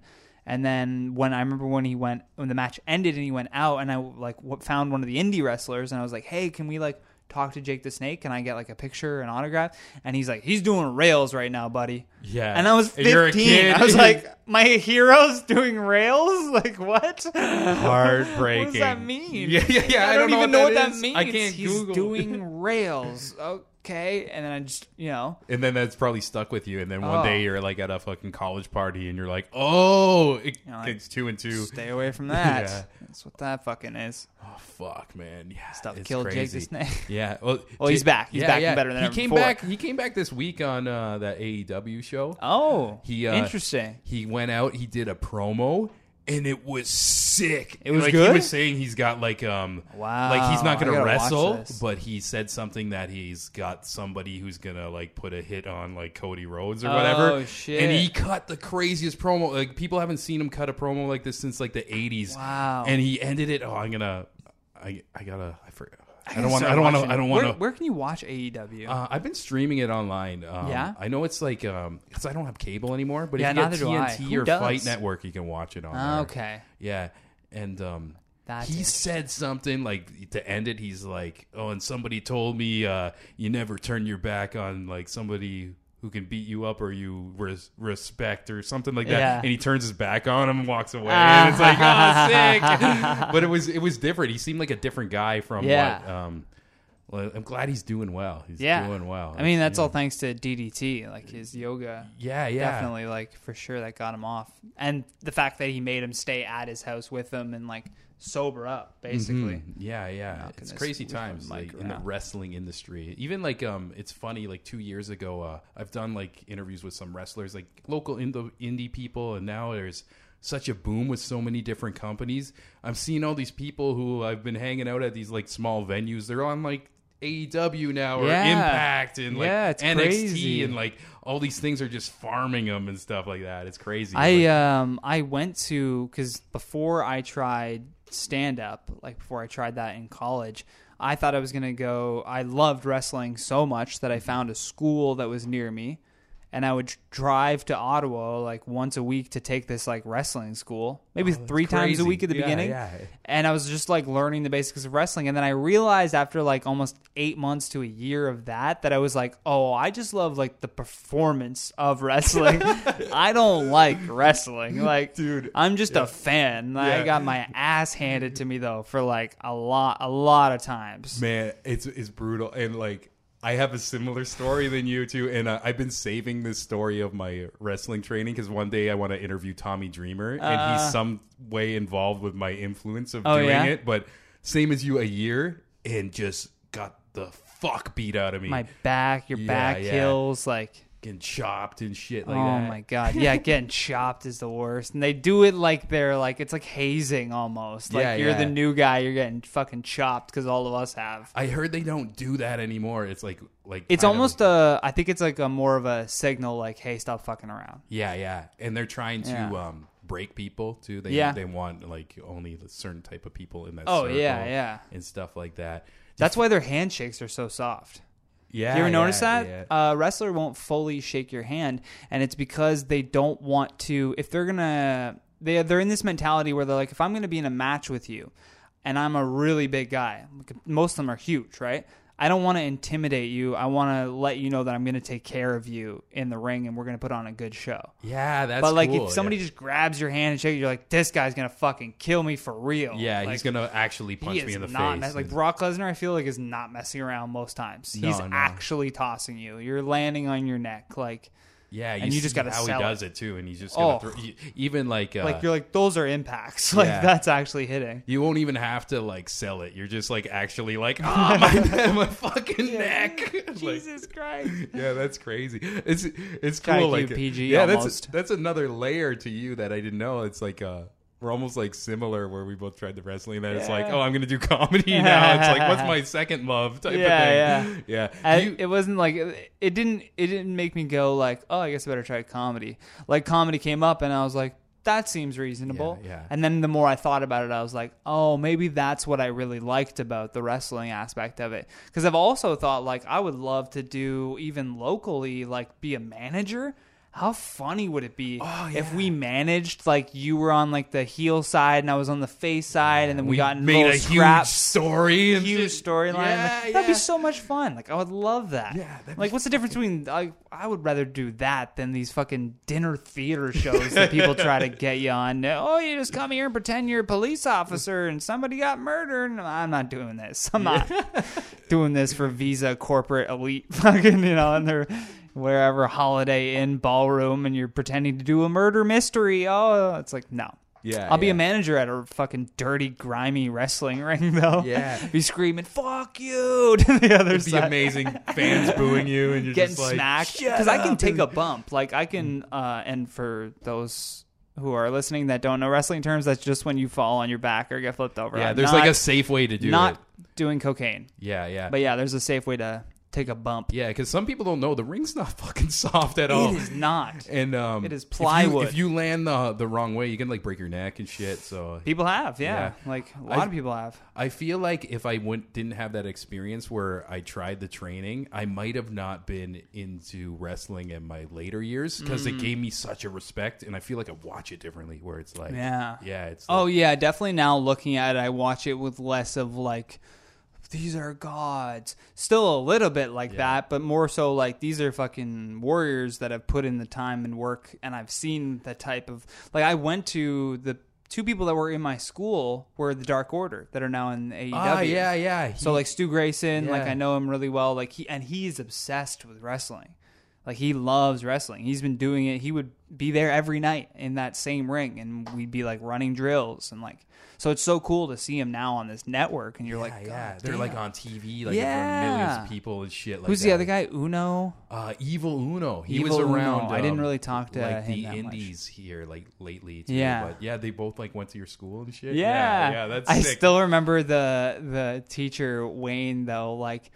And then when I remember when he went when the match ended and he went out and I like found one of the indie wrestlers and I was like, hey, can we like talk to Jake the Snake? Can I get like a picture, an autograph? And he's like, he's doing rails right now, buddy. yeah. And I was And you're a 15. I was like, my hero's doing rails? Like, what? heartbreaking. What does that mean? Yeah, yeah, yeah. I, don't, even know what that means. I can't He's Google. doing rails. Oh, Okay. And then I just, you know, and then that's probably stuck with you. And then one Oh. day you're like at a fucking college party, and you're like, oh, it, know, like, it's two and two. stay away from that. Yeah. That's what that fucking is. Oh fuck, man. Yeah, Stuff it's killed Jake crazy. the Snake. Yeah. Well, Well, he's Jake- back. He's back and better than he ever came before. back. He came back this week on uh, that AEW show. Oh, He uh, interesting. He went out. He did a promo, and it was sick. It was like, good? He was saying he's got like um, Wow, like he's not I gonna gotta watch wrestle, this. but he said something that he's got somebody who's gonna like put a hit on like Cody Rhodes or whatever. Oh, shit. And he cut the craziest promo. Like people haven't seen him cut a promo like this since like the '80s. Wow. And he ended it. Oh, I'm gonna. I I gotta. I forgot. I, don't want. I don't want to. I don't want to. where can you watch AEW? Uh, I've been streaming it online. Um, Yeah? I know it's like because I don't have cable anymore. But Yeah, if you neither do I. get TNT or does? Fight Network, you can watch it on. There. okay. Yeah, and um, That's he said something like to end it. He's like, "Oh, and somebody told me uh, you never turn your back on like somebody." Who can beat you up or you res- respect or something like that? Yeah. And he turns his back on him and walks away, and it's like, oh, sick. but it was it was different. He seemed like a different guy from Yeah. what. Um, well, I'm glad he's doing well. He's Yeah. doing well. I mean, that's all thanks to DDP, like his yoga. Yeah, yeah. definitely like for sure that got him off and the fact that he made him stay at his house with him and like sober up basically Mhm. Yeah, yeah. It's crazy times like in the wrestling industry. Even like um it's funny like 2 years ago uh I've done like interviews with some wrestlers like local indie indie people and now there's such a boom with so many different companies. I'm seeing all these people who I've been hanging out at these like small venues. They're on like AEW now or Yeah. Impact and like Yeah, it's NXT crazy. and like all these things are just farming them and stuff like that. It's crazy. I Like, um I went to because before I tried stand up, like before I tried that in college, I thought I was gonna go. I loved wrestling so much that I mm-hmm. found a school that was near me, and I would drive to Ottawa like once a week to take this like wrestling school, maybe oh, three times a week at the Yeah, beginning. yeah. And I was just like learning the basics of wrestling, and then I realized after like almost eight months to a year of that that I was like, oh, I just love like the performance of wrestling. I don't like wrestling, like, Dude, I'm just a fan. I Yeah. got my ass handed to me though for like a lot, a lot of times. Man, it's it's brutal, and like I have a similar story than you too, and uh, I've been saving this story of my wrestling training because one day I want to interview Tommy Dreamer, and he's some way involved with my influence of Uh. Oh, doing yeah? it. But same as you, a year, and just got the fuck beat out of me, My back, your Yeah, back yeah. heels, like. Getting chopped and shit like oh that. my god! Yeah, getting chopped is the worst, and they do it like they're like it's like hazing almost. Like Yeah, you're yeah. the new guy, you're getting fucking chopped because all of us have. I heard they don't do that anymore. It's like like It's kind of almost a. I think it's like a more of a signal, like, "Hey, stop fucking around." yeah, yeah, and they're trying to Yeah. um break people too. They Yeah. they want like only a certain type of people in that. Oh, circle yeah, yeah. and stuff like that. That's why their handshakes are so soft. Yeah, you ever notice yeah, that? yeah. A wrestler won't fully shake your hand, and it's because they don't want to. If they're gonna, they they're in this mentality where they're like, if I'm gonna be in a match with you, and I'm a really big guy, most of them are huge, right? I don't want to intimidate you. I want to let you know that I'm going to take care of you in the ring, and we're going to put on a good show. yeah, that's but like, cool, if somebody yeah. just grabs your hand and shakes, you're like, this guy's going to fucking kill me for real. yeah, Like, he's gonna actually punch me in the face. mess- like Brock Lesnar, I feel like is not messing around most times. No, He's no. actually tossing you. You're landing on your neck, like yeah, and you just gotta how sell he it. does it. too, and he's just gonna Oh. throw, e- even like uh, like you're like those are impacts. Like Yeah. that's actually hitting. you won't even have to like sell it. You're just like actually like oh my my fucking neck. Like, Christ! yeah, that's crazy. It's it's Try to cool. Like PG yeah, almost. that's that's another layer to you that I didn't know. It's like uh we're almost like similar where we both tried the wrestling. Then it's like, oh, I'm gonna do comedy now. It's like, what's my second love type Yeah, of thing. Yeah, I, Do you- it wasn't like it didn't it didn't make me go like oh I guess I better try comedy. Like comedy came up and I was like that seems reasonable. Yeah, yeah. And then the more I thought about it, I was like, oh, maybe that's what I really liked about the wrestling aspect of it. Because I've also thought like I would love to do even locally, like be a manager. How funny would it be Oh, if we managed like you were on like the heel side and I was on the face side, and then we, we got in made a scraps huge story huge storyline. Yeah, Like, That'd be so much fun. Like I would love that. Yeah, like what's the difference between like I would rather do that than these fucking dinner theater shows that people try to get you on. Oh, you just come here and pretend you're a police officer and somebody got murdered. No, I'm not doing this. I'm not doing this for Visa corporate elite fucking, you know, and they're wherever Holiday Inn ballroom and you're pretending to do a murder mystery. Oh, it's like no. Yeah, I'll be a manager at a fucking dirty, grimy wrestling ring, though. Yeah. be screaming "fuck you" to the other It'd be amazing. Fans booing you and you're Getting just like, smacked because I can take a bump. Like I can, uh, and for those who are listening that don't know wrestling terms, that's just when you fall on your back or get flipped over. Yeah, I'm there's not, like a safe way to do not it. doing cocaine, Yeah, yeah. but yeah, there's a safe way to take a bump. Yeah, because some people don't know the ring's not fucking soft at all. It is not. And um, It is if you- plywood. If you, land the the wrong way, you can like break your neck and shit. So People have, yeah, Yeah. like a lot I- of people have. I feel like if I went didn't have that experience where I tried the training, I might have not been into wrestling in my later years because Mm. it gave me such a respect, and I feel like I watch it differently. Where it's like, Yeah. yeah, it's Oh yeah, definitely. Now looking at it, I watch it with less of like, these are gods. Still a little bit like Yeah. that, but more so like these are fucking warriors that have put in the time and work, and I've seen the type of like I went to the two people that were in my school were the Dark Order that are now in AEW. ah, yeah, yeah. So like Stu Grayson, like I know him really well. Like he and he's obsessed with wrestling. Like he loves wrestling. He's been doing it. He would be there every night in that same ring, and we'd be like running drills and like. So it's so cool to see him now on this network, and you're like, yeah, yeah. "God they're like on TV, like Yeah. in front of millions of people and shit. Like Who's that. the other guy? Uno. Uh, Evil Uno. He Evil was around. I didn't um, really talk to like the that much. indies here, like lately. Too. Yeah. but yeah, they both like went to your school and shit. Yeah, yeah, that's. I sick. still remember the the teacher Wayne though, like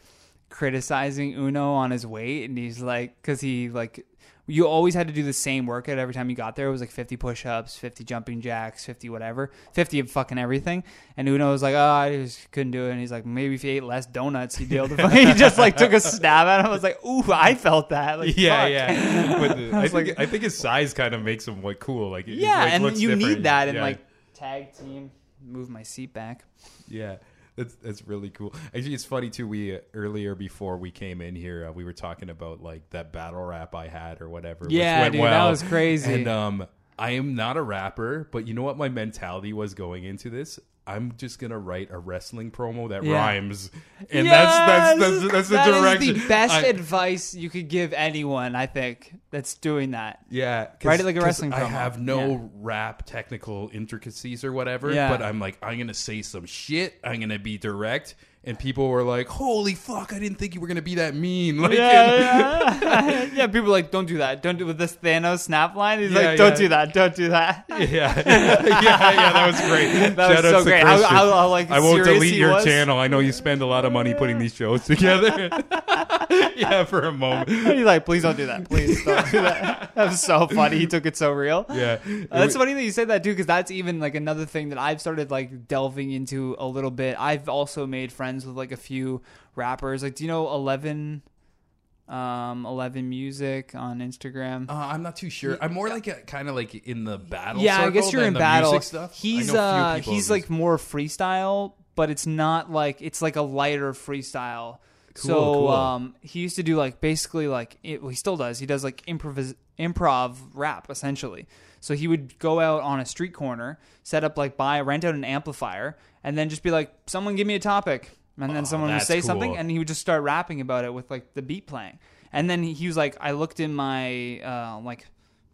criticizing Uno on his weight, and he's like, because he like. You always had to do the same workout every time you got there. It was like 50 push ups, 50 jumping jacks, 50 whatever, 50 of fucking everything. And Uno was like, oh, I just couldn't do it. And he's like, maybe if you ate less donuts, you'd be able to. he just like took a stab at him. I was like, ooh, I felt that. Like, yeah, fuck. yeah. But the, I I, think like- I think his size kind of makes him like cool. Like Yeah, like, and you different. need that in Yeah. like tag team. Move my seat back. Yeah, that's that's really cool. Actually, it's funny too. We uh, earlier before we came in here, uh, we were talking about like that battle rap I had or whatever. Yeah, dude, that was crazy. And um, I am not a rapper, but you know what my mentality was going into this. I'm just gonna write a wrestling promo that Yeah. rhymes, and that's that's that's, that's the That is direction. the best I- advice you could give anyone. I think that's doing that. Yeah, 'cause- Write it like a 'cause wrestling I promo. have no Yeah. rap technical intricacies or whatever, Yeah. but I'm like, I'm gonna say some shit. I'm gonna be direct, and people were like, "Holy fuck! I didn't think you were gonna be that mean." Like, and- Yeah, yeah. yeah, people are like, don't do that. Don't do with this Thanos snap line. He's Yeah, like, don't yeah. do that. Don't do that. yeah, yeah, yeah, that was great. That was Shout out so great. How- how- how, like, I won't delete your was. channel. I know you spend a lot of money putting these shows together. yeah, for a moment. He's like, please don't do that. Please don't do that. That was so funny. He took it so real. Yeah, Uh, that's funny that you say that too, because that's even like another thing that I've started like delving into a little bit. I've also made friends with like a few rappers. Like, do you know Eleven, um, Eleven Music on Instagram? Uh, I'm not too sure. I'm more like a, kind of like in the battle. yeah, I guess you're in battle. Stuff. He's know a few uh, he's like more freestyle, but it's not like it's like a lighter freestyle. Cool, so cool. um, he used to do like basically like it, well, he still does. He does like improv improv rap essentially. So he would go out on a street corner, set up like buy rent out an amplifier, and then just be like, "Someone give me a topic," and then Oh, someone would that's say something, cool. and he would just start rapping about it with like the beat playing. And then he, he was like, "I looked in my uh, like."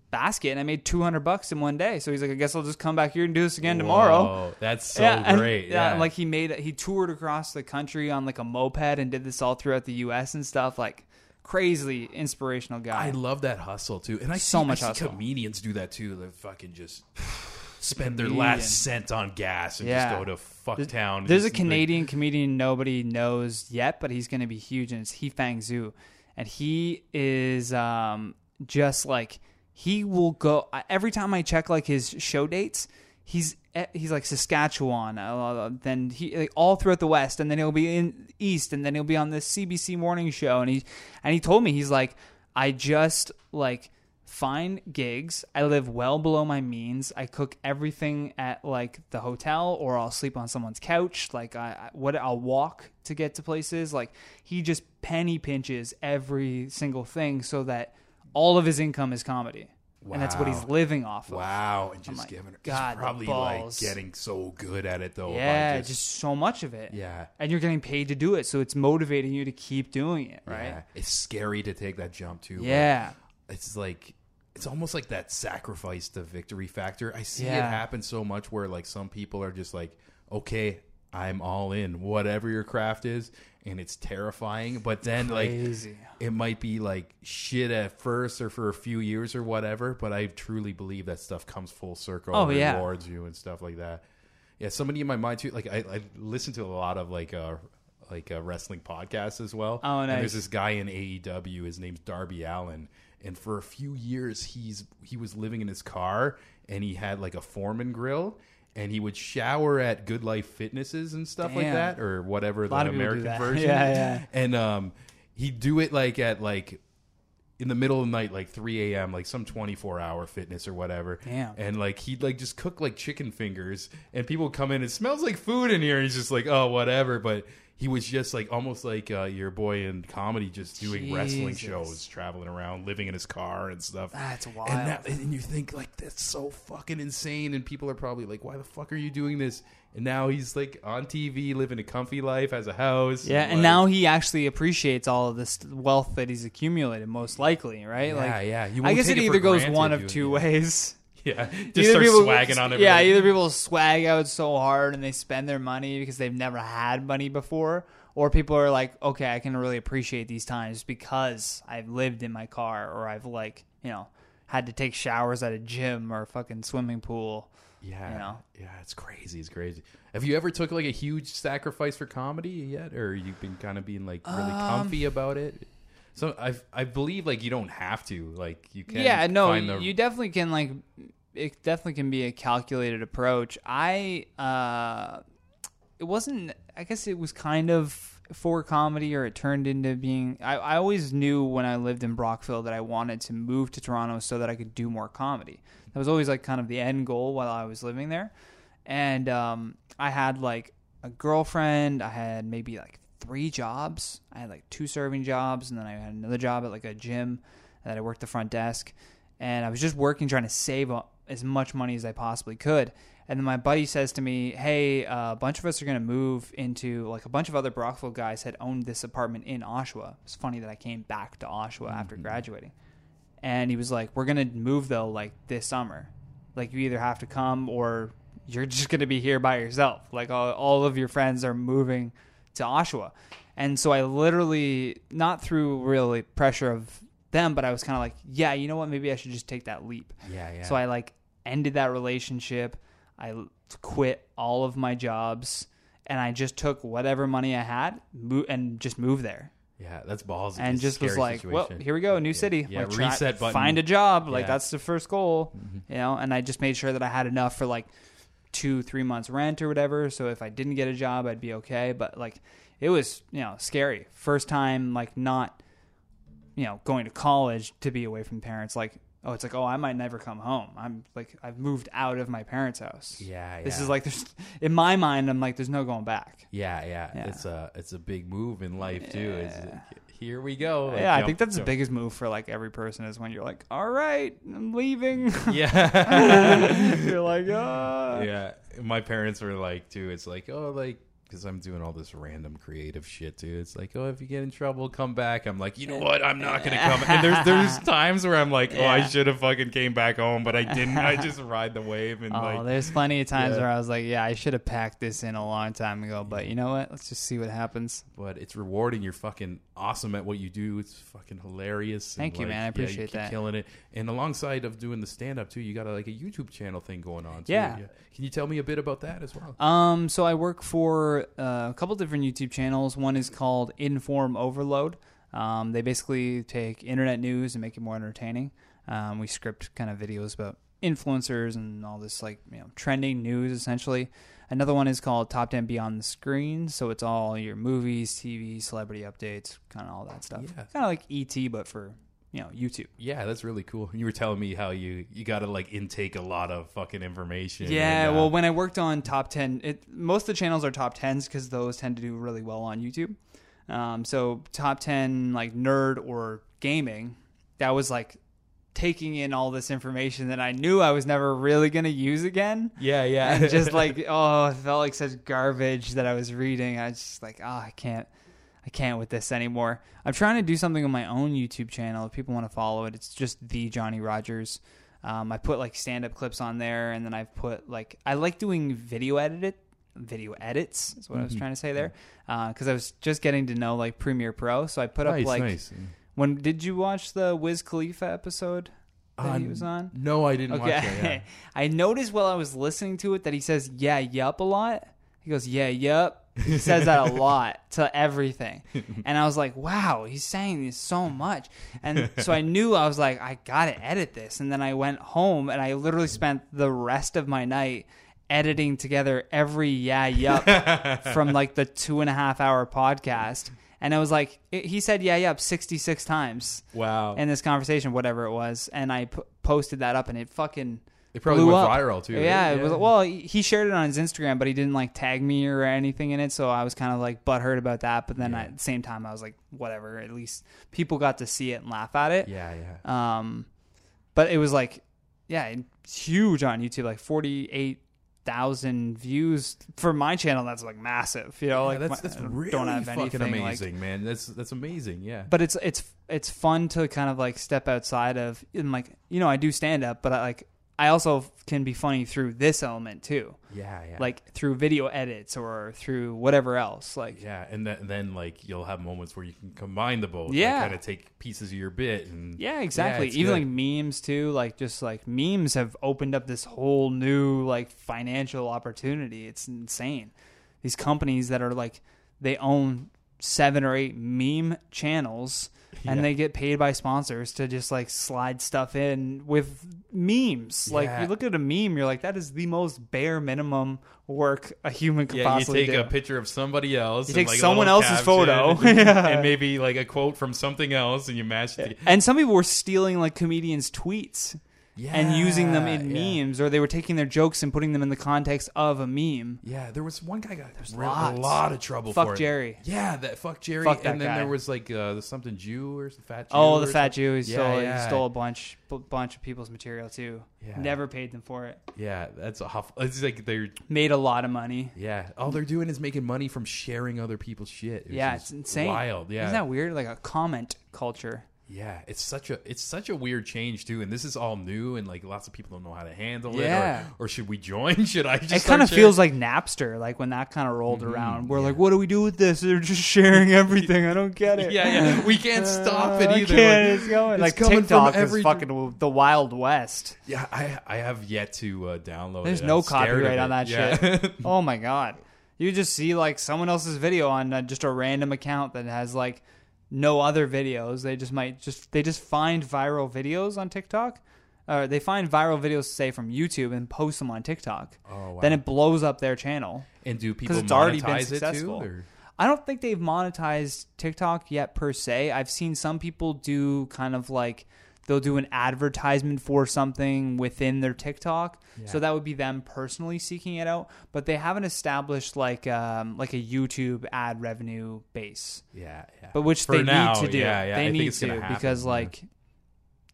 basket and I made 200 bucks in one day. So he's like, I guess I'll just come back here and do this again tomorrow. Whoa, that's so and- great. Yeah, like he made he toured across the country on like a moped and did this all throughout the US and stuff like crazily inspirational guy. I love that hustle too, and I So see, much I see hustle. comedians do that too. They fucking just spend their last cent on gas and Yeah. just go to fuck town. There's a like- Canadian comedian nobody knows yet, but he's going to be huge, and it's He Fang Zhu, and he is um, just like he will go I- every time I check like his show dates. He's eh, he's like Saskatchewan, uh, then he like, all throughout the West, and then he'll be in East, and then he'll be on the CBC morning show, and he and he told me he's like I just like find gigs. I live well below my means. I cook everything at like the hotel or I'll sleep on someone's couch. Like I I- what I'll walk to get to places. Like he just penny pinches every single thing so that all of his income is comedy. And that's what he's living off of. Wow, and just like, giving her. God, probably balls. like getting so good at it though. Yeah, just, so much of it. yeah. And you're getting paid to do it, so it's motivating you to keep doing it, right? Yeah. It's scary to take that jump too. Yeah. it's like it's almost like that sacrifice to victory factor. I see it happen so much where like some people are just like, okay, I'm all in, whatever your craft is, and it's terrifying. But then like it might be like shit at first or for a few years or whatever, but I truly believe that stuff comes full circle Oh, and yeah. rewards you and stuff like that. Yeah, somebody in my mind too. Like I, I listen to a lot of like uh like uh, wrestling podcasts as well. Oh, And nice. there's this guy in AEW. His name's Darby Allin, and for a few years he's he was living in his car and he had like a Foreman grill. And he would shower at Good Life Fitnesses and stuff like that, or whatever the lot of people do American version. Yeah, yeah. And um, he'd do it like at like in the middle of the night, like 3 a.m., like some 24 hour fitness or whatever. Damn. And like he'd like just cook like chicken fingers, and people would come in. It smells like food in here. And he's just like, oh, whatever. But he was just like almost like uh, your boy in comedy, just doing wrestling shows, traveling around, living in his car and stuff. That's wild. And, that, and you think like that's so fucking insane, and people are probably like, "Why the fuck are you doing this?" And now he's like on TV, living a comfy life, has a house. yeah, and like- now he actually appreciates all of this wealth that he's accumulated, most likely, right? yeah, like, yeah. You I guess it either goes one of two ways. Yeah, just Either start people- swagging on. Yeah, either people swag out so hard and they spend their money because they've never had money before, or people are like, okay, I can really appreciate these times because I've lived in my car or I've like, you know, had to take showers at a gym or a fucking swimming pool. Yeah, you know? yeah, it's crazy. It's crazy. Have you ever took like a huge sacrifice for comedy yet, or you've been kind of being like really Um, comfy about it? So I I believe like you don't have to like you can yeah, no, you definitely can like it definitely can be a calculated approach. I uh it wasn't I guess it was kind of for comedy or it turned into being I, I always knew when I lived in Brockville that I wanted to move to Toronto so that I could do more comedy. That was always like kind of the end goal while I was living there. And um I had like a girlfriend, I had maybe like three jobs. I had like two serving jobs and then I had another job at like a gym that I worked the front desk and I was just working trying to save up as much money as I possibly could. And then my buddy says to me, "Hey, uh, a bunch of us are going to move into like a bunch of other Brockville guys had owned this apartment in Oshawa. It's funny that I came back to Oshawa after graduating." And he was like, "We're going to move though like this summer. Like you either have to come or you're just going to be here by yourself. Like all, all of your friends are moving to Oshawa." And so I literally not through really pressure of them, but I was kind of like, "Yeah, you know what? Maybe I should just take that leap." yeah yeah. So I like ended that relationship. I quit all of my jobs and I just took whatever money I had mo- and just moved there. yeah, that's balls. And just was like, well, here we go, new city. Yeah, Like, try- reset button. Find a job. Like that's the first goal, mm-hmm. you know. And I just made sure that I had enough for like two, three months rent or whatever. So if I didn't get a job, I'd be okay. But like, it was you know scary. First time, like not, you know, going to college to be away from parents. Like, oh, it's like, oh, I might never come home. I'm like, I've moved out of my parents' house. Yeah, This is like, there's in my mind, I'm like, there's no going back. Yeah, yeah, Yeah. It's a it's a big move in life too. It's, here we go. Like, yeah, I think that's the biggest move for like every person is when you're like, all right, I'm leaving. Yeah, you're like, ah. yeah. My parents were like too. It's like oh like. Because I'm doing all this random creative shit too. It's like, oh, if you get in trouble, come back. I'm like, you know what? I'm not gonna come. And there's there's times where I'm like, oh, I should have fucking came back home, but I didn't. I just ride the wave and Oh, like, there's plenty of times Yeah. where I was like, yeah, I should have packed this in a long time ago, but you know what? Let's just see what happens. but it's rewarding. You're fucking awesome at what you do. It's fucking hilarious. and, Thank you, like, man. I yeah, you appreciate keep that. Killing it. And alongside of doing the stand up too, you got a, like a YouTube channel thing going on. Too. Yeah. Can you tell me a bit about that as well? Um, so I work for uh, a couple different YouTube channels. One is called Inform Overload. Um, they basically take internet news and make it more entertaining. Um, we script kind of videos about influencers and all this like you know trending news essentially. Another one is called Top 10 Beyond the Screen. So it's all your movies, TV, celebrity updates, kind of all that stuff. Yeah. Kind of like ET, but for you know YouTube. Yeah, that's really cool. You were telling me how you you got to like intake a lot of fucking information. Yeah, and, uh, well, when I worked on top ten, it most of the channels are top tens because those tend to do really well on YouTube. Um, so top ten like nerd or gaming, that was like taking in all this information that I knew I was never really gonna use again. yeah, yeah, And just like oh, it felt like such garbage that I was reading. I was just like, oh, I can't, I can't with this anymore. I'm trying to do something on my own YouTube channel. If people want to follow it, it's just the Johnny Rogers. Um, I put like stand up clips on there, and then I've put like I like doing video edited video edits. Is what I was Mm-hmm. trying to say there, because I was just getting to know like Premiere Pro. So I put nice, up like nice. When did you watch the Wiz Khalifa episode that he Uh, was on? No, I didn't watch that. Okay. Yeah. I noticed while I was listening to it that he says yeah, yup a lot. He goes, yeah, yup. He says that a lot to everything. And I was like, wow, he's saying this so much. And so I knew I was like, I got to edit this. And then I went home and I literally spent the rest of my night editing together every yeah, yup from like the two and a half hour podcast. And I was like, it, he said yeah, yup 66 times Wow. in this conversation, whatever it was, and I p- posted that up, and it fucking It probably blew went up. viral too. Yeah, it was. Well, he shared it on his Instagram, but he didn't like tag me or anything in it. So I was kind of like butthurt about that. But then Yeah. I, at the same time, I was like, whatever. At least people got to see it and laugh at it. yeah, yeah. Um, but it was like, yeah, it's huge on YouTube, like forty eight thousand views for my channel. That's like massive. You know, Yeah, like that's that's really don't have fucking anything like amazing, man. That's that's amazing. Yeah. but it's it's it's fun to kind of like step outside of and like you know I do stand up, but I like I also can be funny through this element too, yeah, yeah. like through video edits or through whatever else. Like yeah, and then, then like you'll have moments where you can combine the both. Yeah. kind of take pieces of your bit and yeah, exactly. it's Even good. like memes too, like just like memes have opened up this whole new like financial opportunity. It's insane. These companies that are like they own seven or eight meme channels and Yeah. they get paid by sponsors to just like slide stuff in with memes. Like you look at a meme, you're like, that is the most bare minimum work a human could Yeah, you take do. a picture of somebody else. You take like, someone else's photo. and, Yeah. and maybe like a quote from something else, and you match it. and some people were stealing like comedians' tweets Yeah, and using them in yeah. memes, or they were taking their jokes and putting them in the context of a meme. Yeah, there was one guy got re- a lots. lot of trouble Fuck for it. Jerry. Yeah, that fuck Jerry. Fuck that and then guy. there was like uh, the something Jew or some fat Jew. Oh, the or fat. Jew! He Yeah, stole, yeah. he stole a bunch, b- bunch of people's material too. Yeah. Never paid them for it. Yeah, that's awful. It's like they're Made a lot of money. yeah. All they're doing is making money from sharing other people's shit. which yeah, is it's insane. Wild. Yeah. isn't that weird? Like a comment culture. Yeah, it's such a it's such a weird change too, and this is all new, and like lots of people don't know how to handle Yeah. it. Or, or should we join? Should I just? It kind of feels like Napster, like when that kind of rolled around. We're yeah. like, what do we do with this? They're just sharing everything. I don't get it. Yeah, yeah. We can't stop it Uh, either. can't. Like, it's going. it's like TikTok every is fucking the Wild West. Yeah, I I have yet to uh, download. There's it. no I'm copyright on that Yeah. shit. oh my god. You just see like someone else's video on uh, just a random account that has like no other videos. They just might just they just find viral videos on TikTok. Uh, they find viral videos say from YouTube and post them on TikTok. Oh, wow. Then it blows up their channel. and do people it's already been monetize it successful. too? Or? I don't think they've monetized TikTok yet per se. I've seen some people do kind of like they'll do an advertisement for something within their TikTok. So that would be them personally seeking it out, but they haven't established like um, like a YouTube ad revenue base. Yeah, yeah. But which For they now, need to do. yeah, yeah, They think need to happen, because yeah. like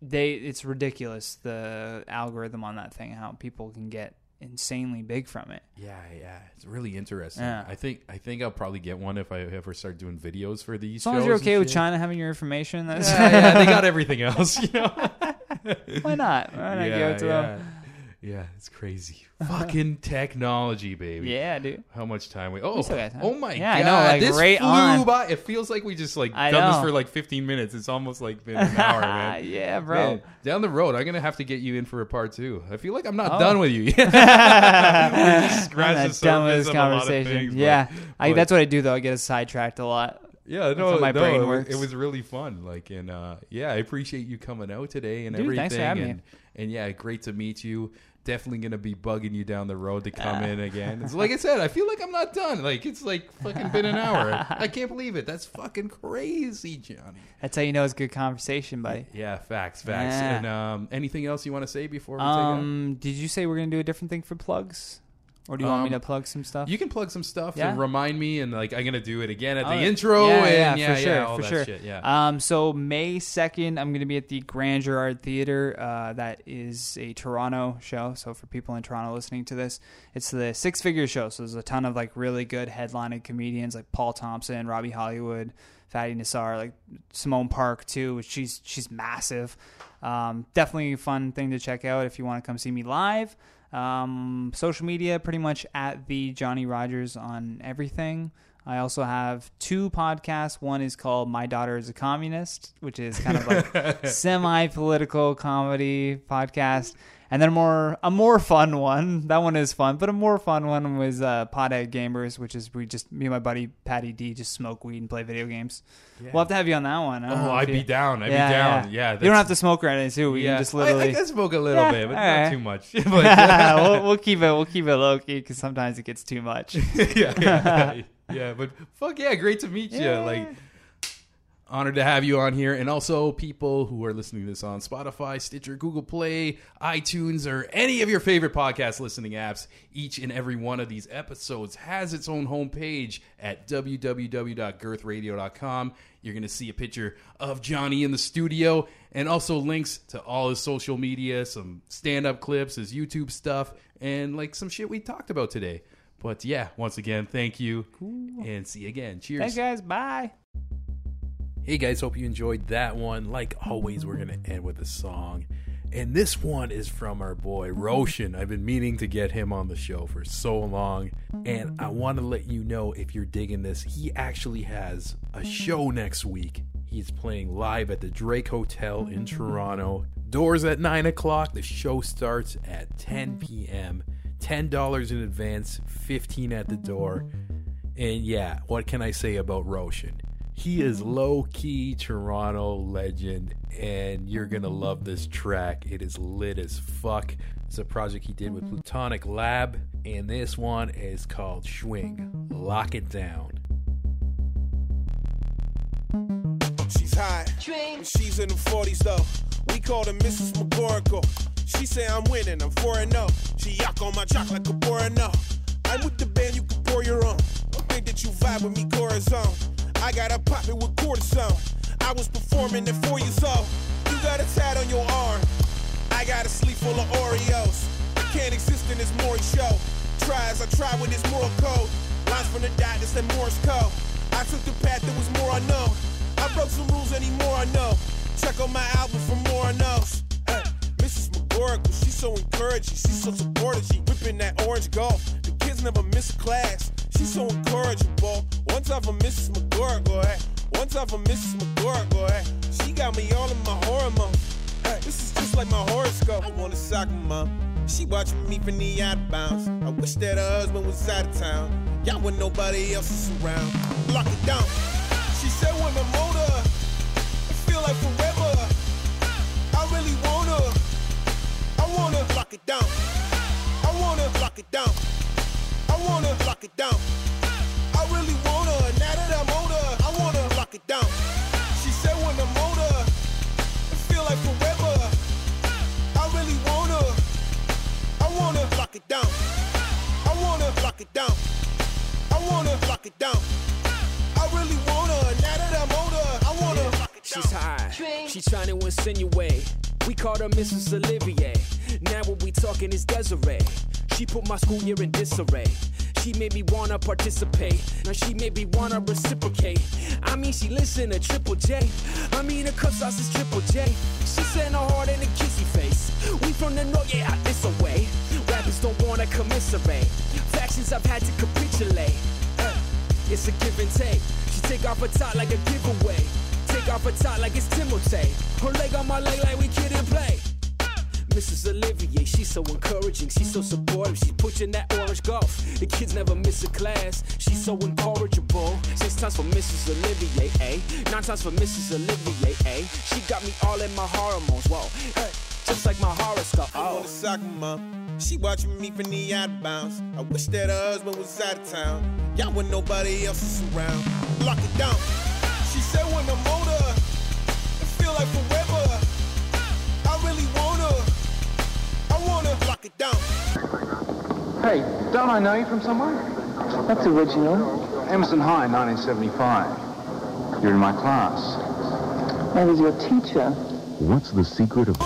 they it's ridiculous the algorithm on that thing how people can get insanely big from it. Yeah, yeah, it's really interesting. Yeah. I think I think I'll probably get one if I ever start doing videos for these. As long as you're okay with shit. China having your information, that's Yeah, yeah, they got everything else, you know. why not? Why not give it to yeah, them? Yeah, it's crazy. Fucking technology, baby. Yeah, dude. How much time we? Oh, still got time. oh my God. Yeah, I god! know, like, this right flew on. by. It feels like we just like I done this know. for like 15 minutes. It's almost like been an hour, man. yeah, bro. Man, down the road, I'm gonna have to get you in for a part two. I feel like I'm not Oh. done with you yet. I'm the not done with surface this of a lot of conversation. things, but- yeah, I, but- that's what I do though. I get sidetracked a lot. Yeah, no, how my no, brain it was- works. It was really fun. Like, and uh, yeah, I appreciate you coming out today and Dude, everything. thanks for having and, me. and yeah, great to meet you. Definitely gonna be bugging you down the road to come in again. It's like I said, I feel like I'm not done. Like it's like fucking been an hour. I can't believe it. That's fucking crazy, Johnny. That's how you know it's good conversation, buddy. Yeah, facts, facts. Yeah. And um, anything else you want to say before we take Um, did you say we're gonna do a different thing for plugs, or do you want me Um, to plug some stuff? You can plug some stuff Yeah. and remind me, and like I'm gonna do it again at the Oh, intro. yeah, and yeah, yeah, for sure, yeah, for sure. shit. Yeah. Um, so May second, I'm going to be at the Grand Gerard Theater. Uh, that is a Toronto show. So for people in Toronto listening to this, it's the Six Figure Show. So there's a ton of like really good headlining comedians like Paul Thompson, Robbie Hollywood, Fatty Nassar, like Simone Park too. Which she's she's massive. Um, definitely a fun thing to check out if you want to come see me live. Um, social media, pretty much at the Johnny Rogers on everything. I also have two podcasts. One is called My Daughter is a Communist, which is kind of like semi political comedy podcast. And then a more a more fun one. That one is fun, but a more fun one was uh, Pothead Gamers, which is we just me and my buddy Patty D just smoke weed and play video games. We'll have to have you on that one. I Oh, I'd you- be down. I'd Yeah, be down. yeah. Yeah, you don't have to smoke or anything too. We can just I- I, literally. can smoke a little Yeah, bit, but right. not too much. But, we'll, we'll keep it. We'll keep it low key because sometimes it gets too much. yeah, yeah, yeah. But fuck yeah, great to meet you. Like, Honored to have you on here, and also people who are listening to this on Spotify, Stitcher, Google Play, iTunes, or any of your favorite podcast listening apps. Each and every one of these episodes has its own homepage at www.girthradio.com. You're going to see a picture of Johnny in the studio, and also links to all his social media, some stand up clips, his YouTube stuff, and like some shit we talked about today. But yeah, once again, thank you, and see you again. Cheers. Thanks, guys. Bye. Hey guys, hope you enjoyed that one. Like always, we're going to end with a song. And this one is from our boy Roshan. I've been meaning to get him on the show for so long. And I want to let you know if you're digging this, he actually has a show next week. He's playing live at the Drake Hotel in Toronto. Doors at 9 o'clock. The show starts at 10 p.m. $10 in advance, 15 at the door. And yeah, what can I say about Roshan? He is mm-hmm. low key Toronto legend, and you're gonna mm-hmm. love this track. It is lit as fuck. It's a project he did with mm-hmm. Plutonic Lab, and this one is called Swing. Lock it down. She's hot. And she's in the 40s though. We call her Mrs. McGorkle. She say I'm winning, I'm 4 and 0. She yuck on my jock like a no. I'm with the band, you can pour your own. Don't think that you vibe with me, Corazon. I got a pop it with cortisone. I was performing at four years old. You got a tat on your arm. I got a sleeve full of Oreos. I can't exist in this Maury show. Try as I try with this moral code. Lines from the doctors and Morse code. I took the path that was more unknown. I broke some rules anymore I know. Check out my album for more knows. Hey, Mrs. McGorkle, she's so encouraging, she's so supportive, she whipping that orange golf. The kids never miss a class. She's so encourageable. One time for Mrs. McGorkle, hey. One time for Mrs. McGorkle, hey. She got me all in my hormones. Hey, this is just like my horoscope. I want a soccer mom. She watching me from the out bounds. I wish that her husband was out of town. Y'all when nobody else is around. Lock it down. She said when I'm it feel like forever. I really wanna, I wanna lock it down. I wanna lock it down. I wanna lock it down. I really wanna, now that I'm older, I wanna lock it down. She said when I'm older, it feel like forever. I really wanna, I wanna lock it down. I wanna lock it down. I wanna lock it down. I really wanna, now that I'm older, I wanna lock it down. She's high. She trying to insinuate. We called her Mrs. Olivier. Now what we talking is Desiree. She put my school year in disarray. She made me wanna participate. Now she made me wanna reciprocate. I mean, she listen to Triple J. I mean, her cuss sauce is Triple J. She sent her heart in a kissy face. We from the north, yeah, out this away. Rappers don't wanna commiserate. Factions I've had to capitulate. Uh, it's a give and take. She take off her top like a giveaway. Take off her top like it's Timotei. Her leg on my leg like we kid and play. Mrs. Olivier, she's so encouraging, she's so supportive, she's pushing that orange golf. The kids never miss a class, she's so incorrigible. Six times for Mrs. Olivier, eh? Nine times for Mrs. Olivier, eh? She got me all in my hormones, whoa. Hey, just like my horoscope, oh. want a soccer mom. She watching me from the out of bounds. I wish that her husband was out of town. Y'all when nobody else is around. Lock it down. She said when I'm older, it feel like forever. it down. Hey, don't I know you from somewhere? That's original. Emerson High, 1975. You're in my class. I was your teacher. What's the secret of...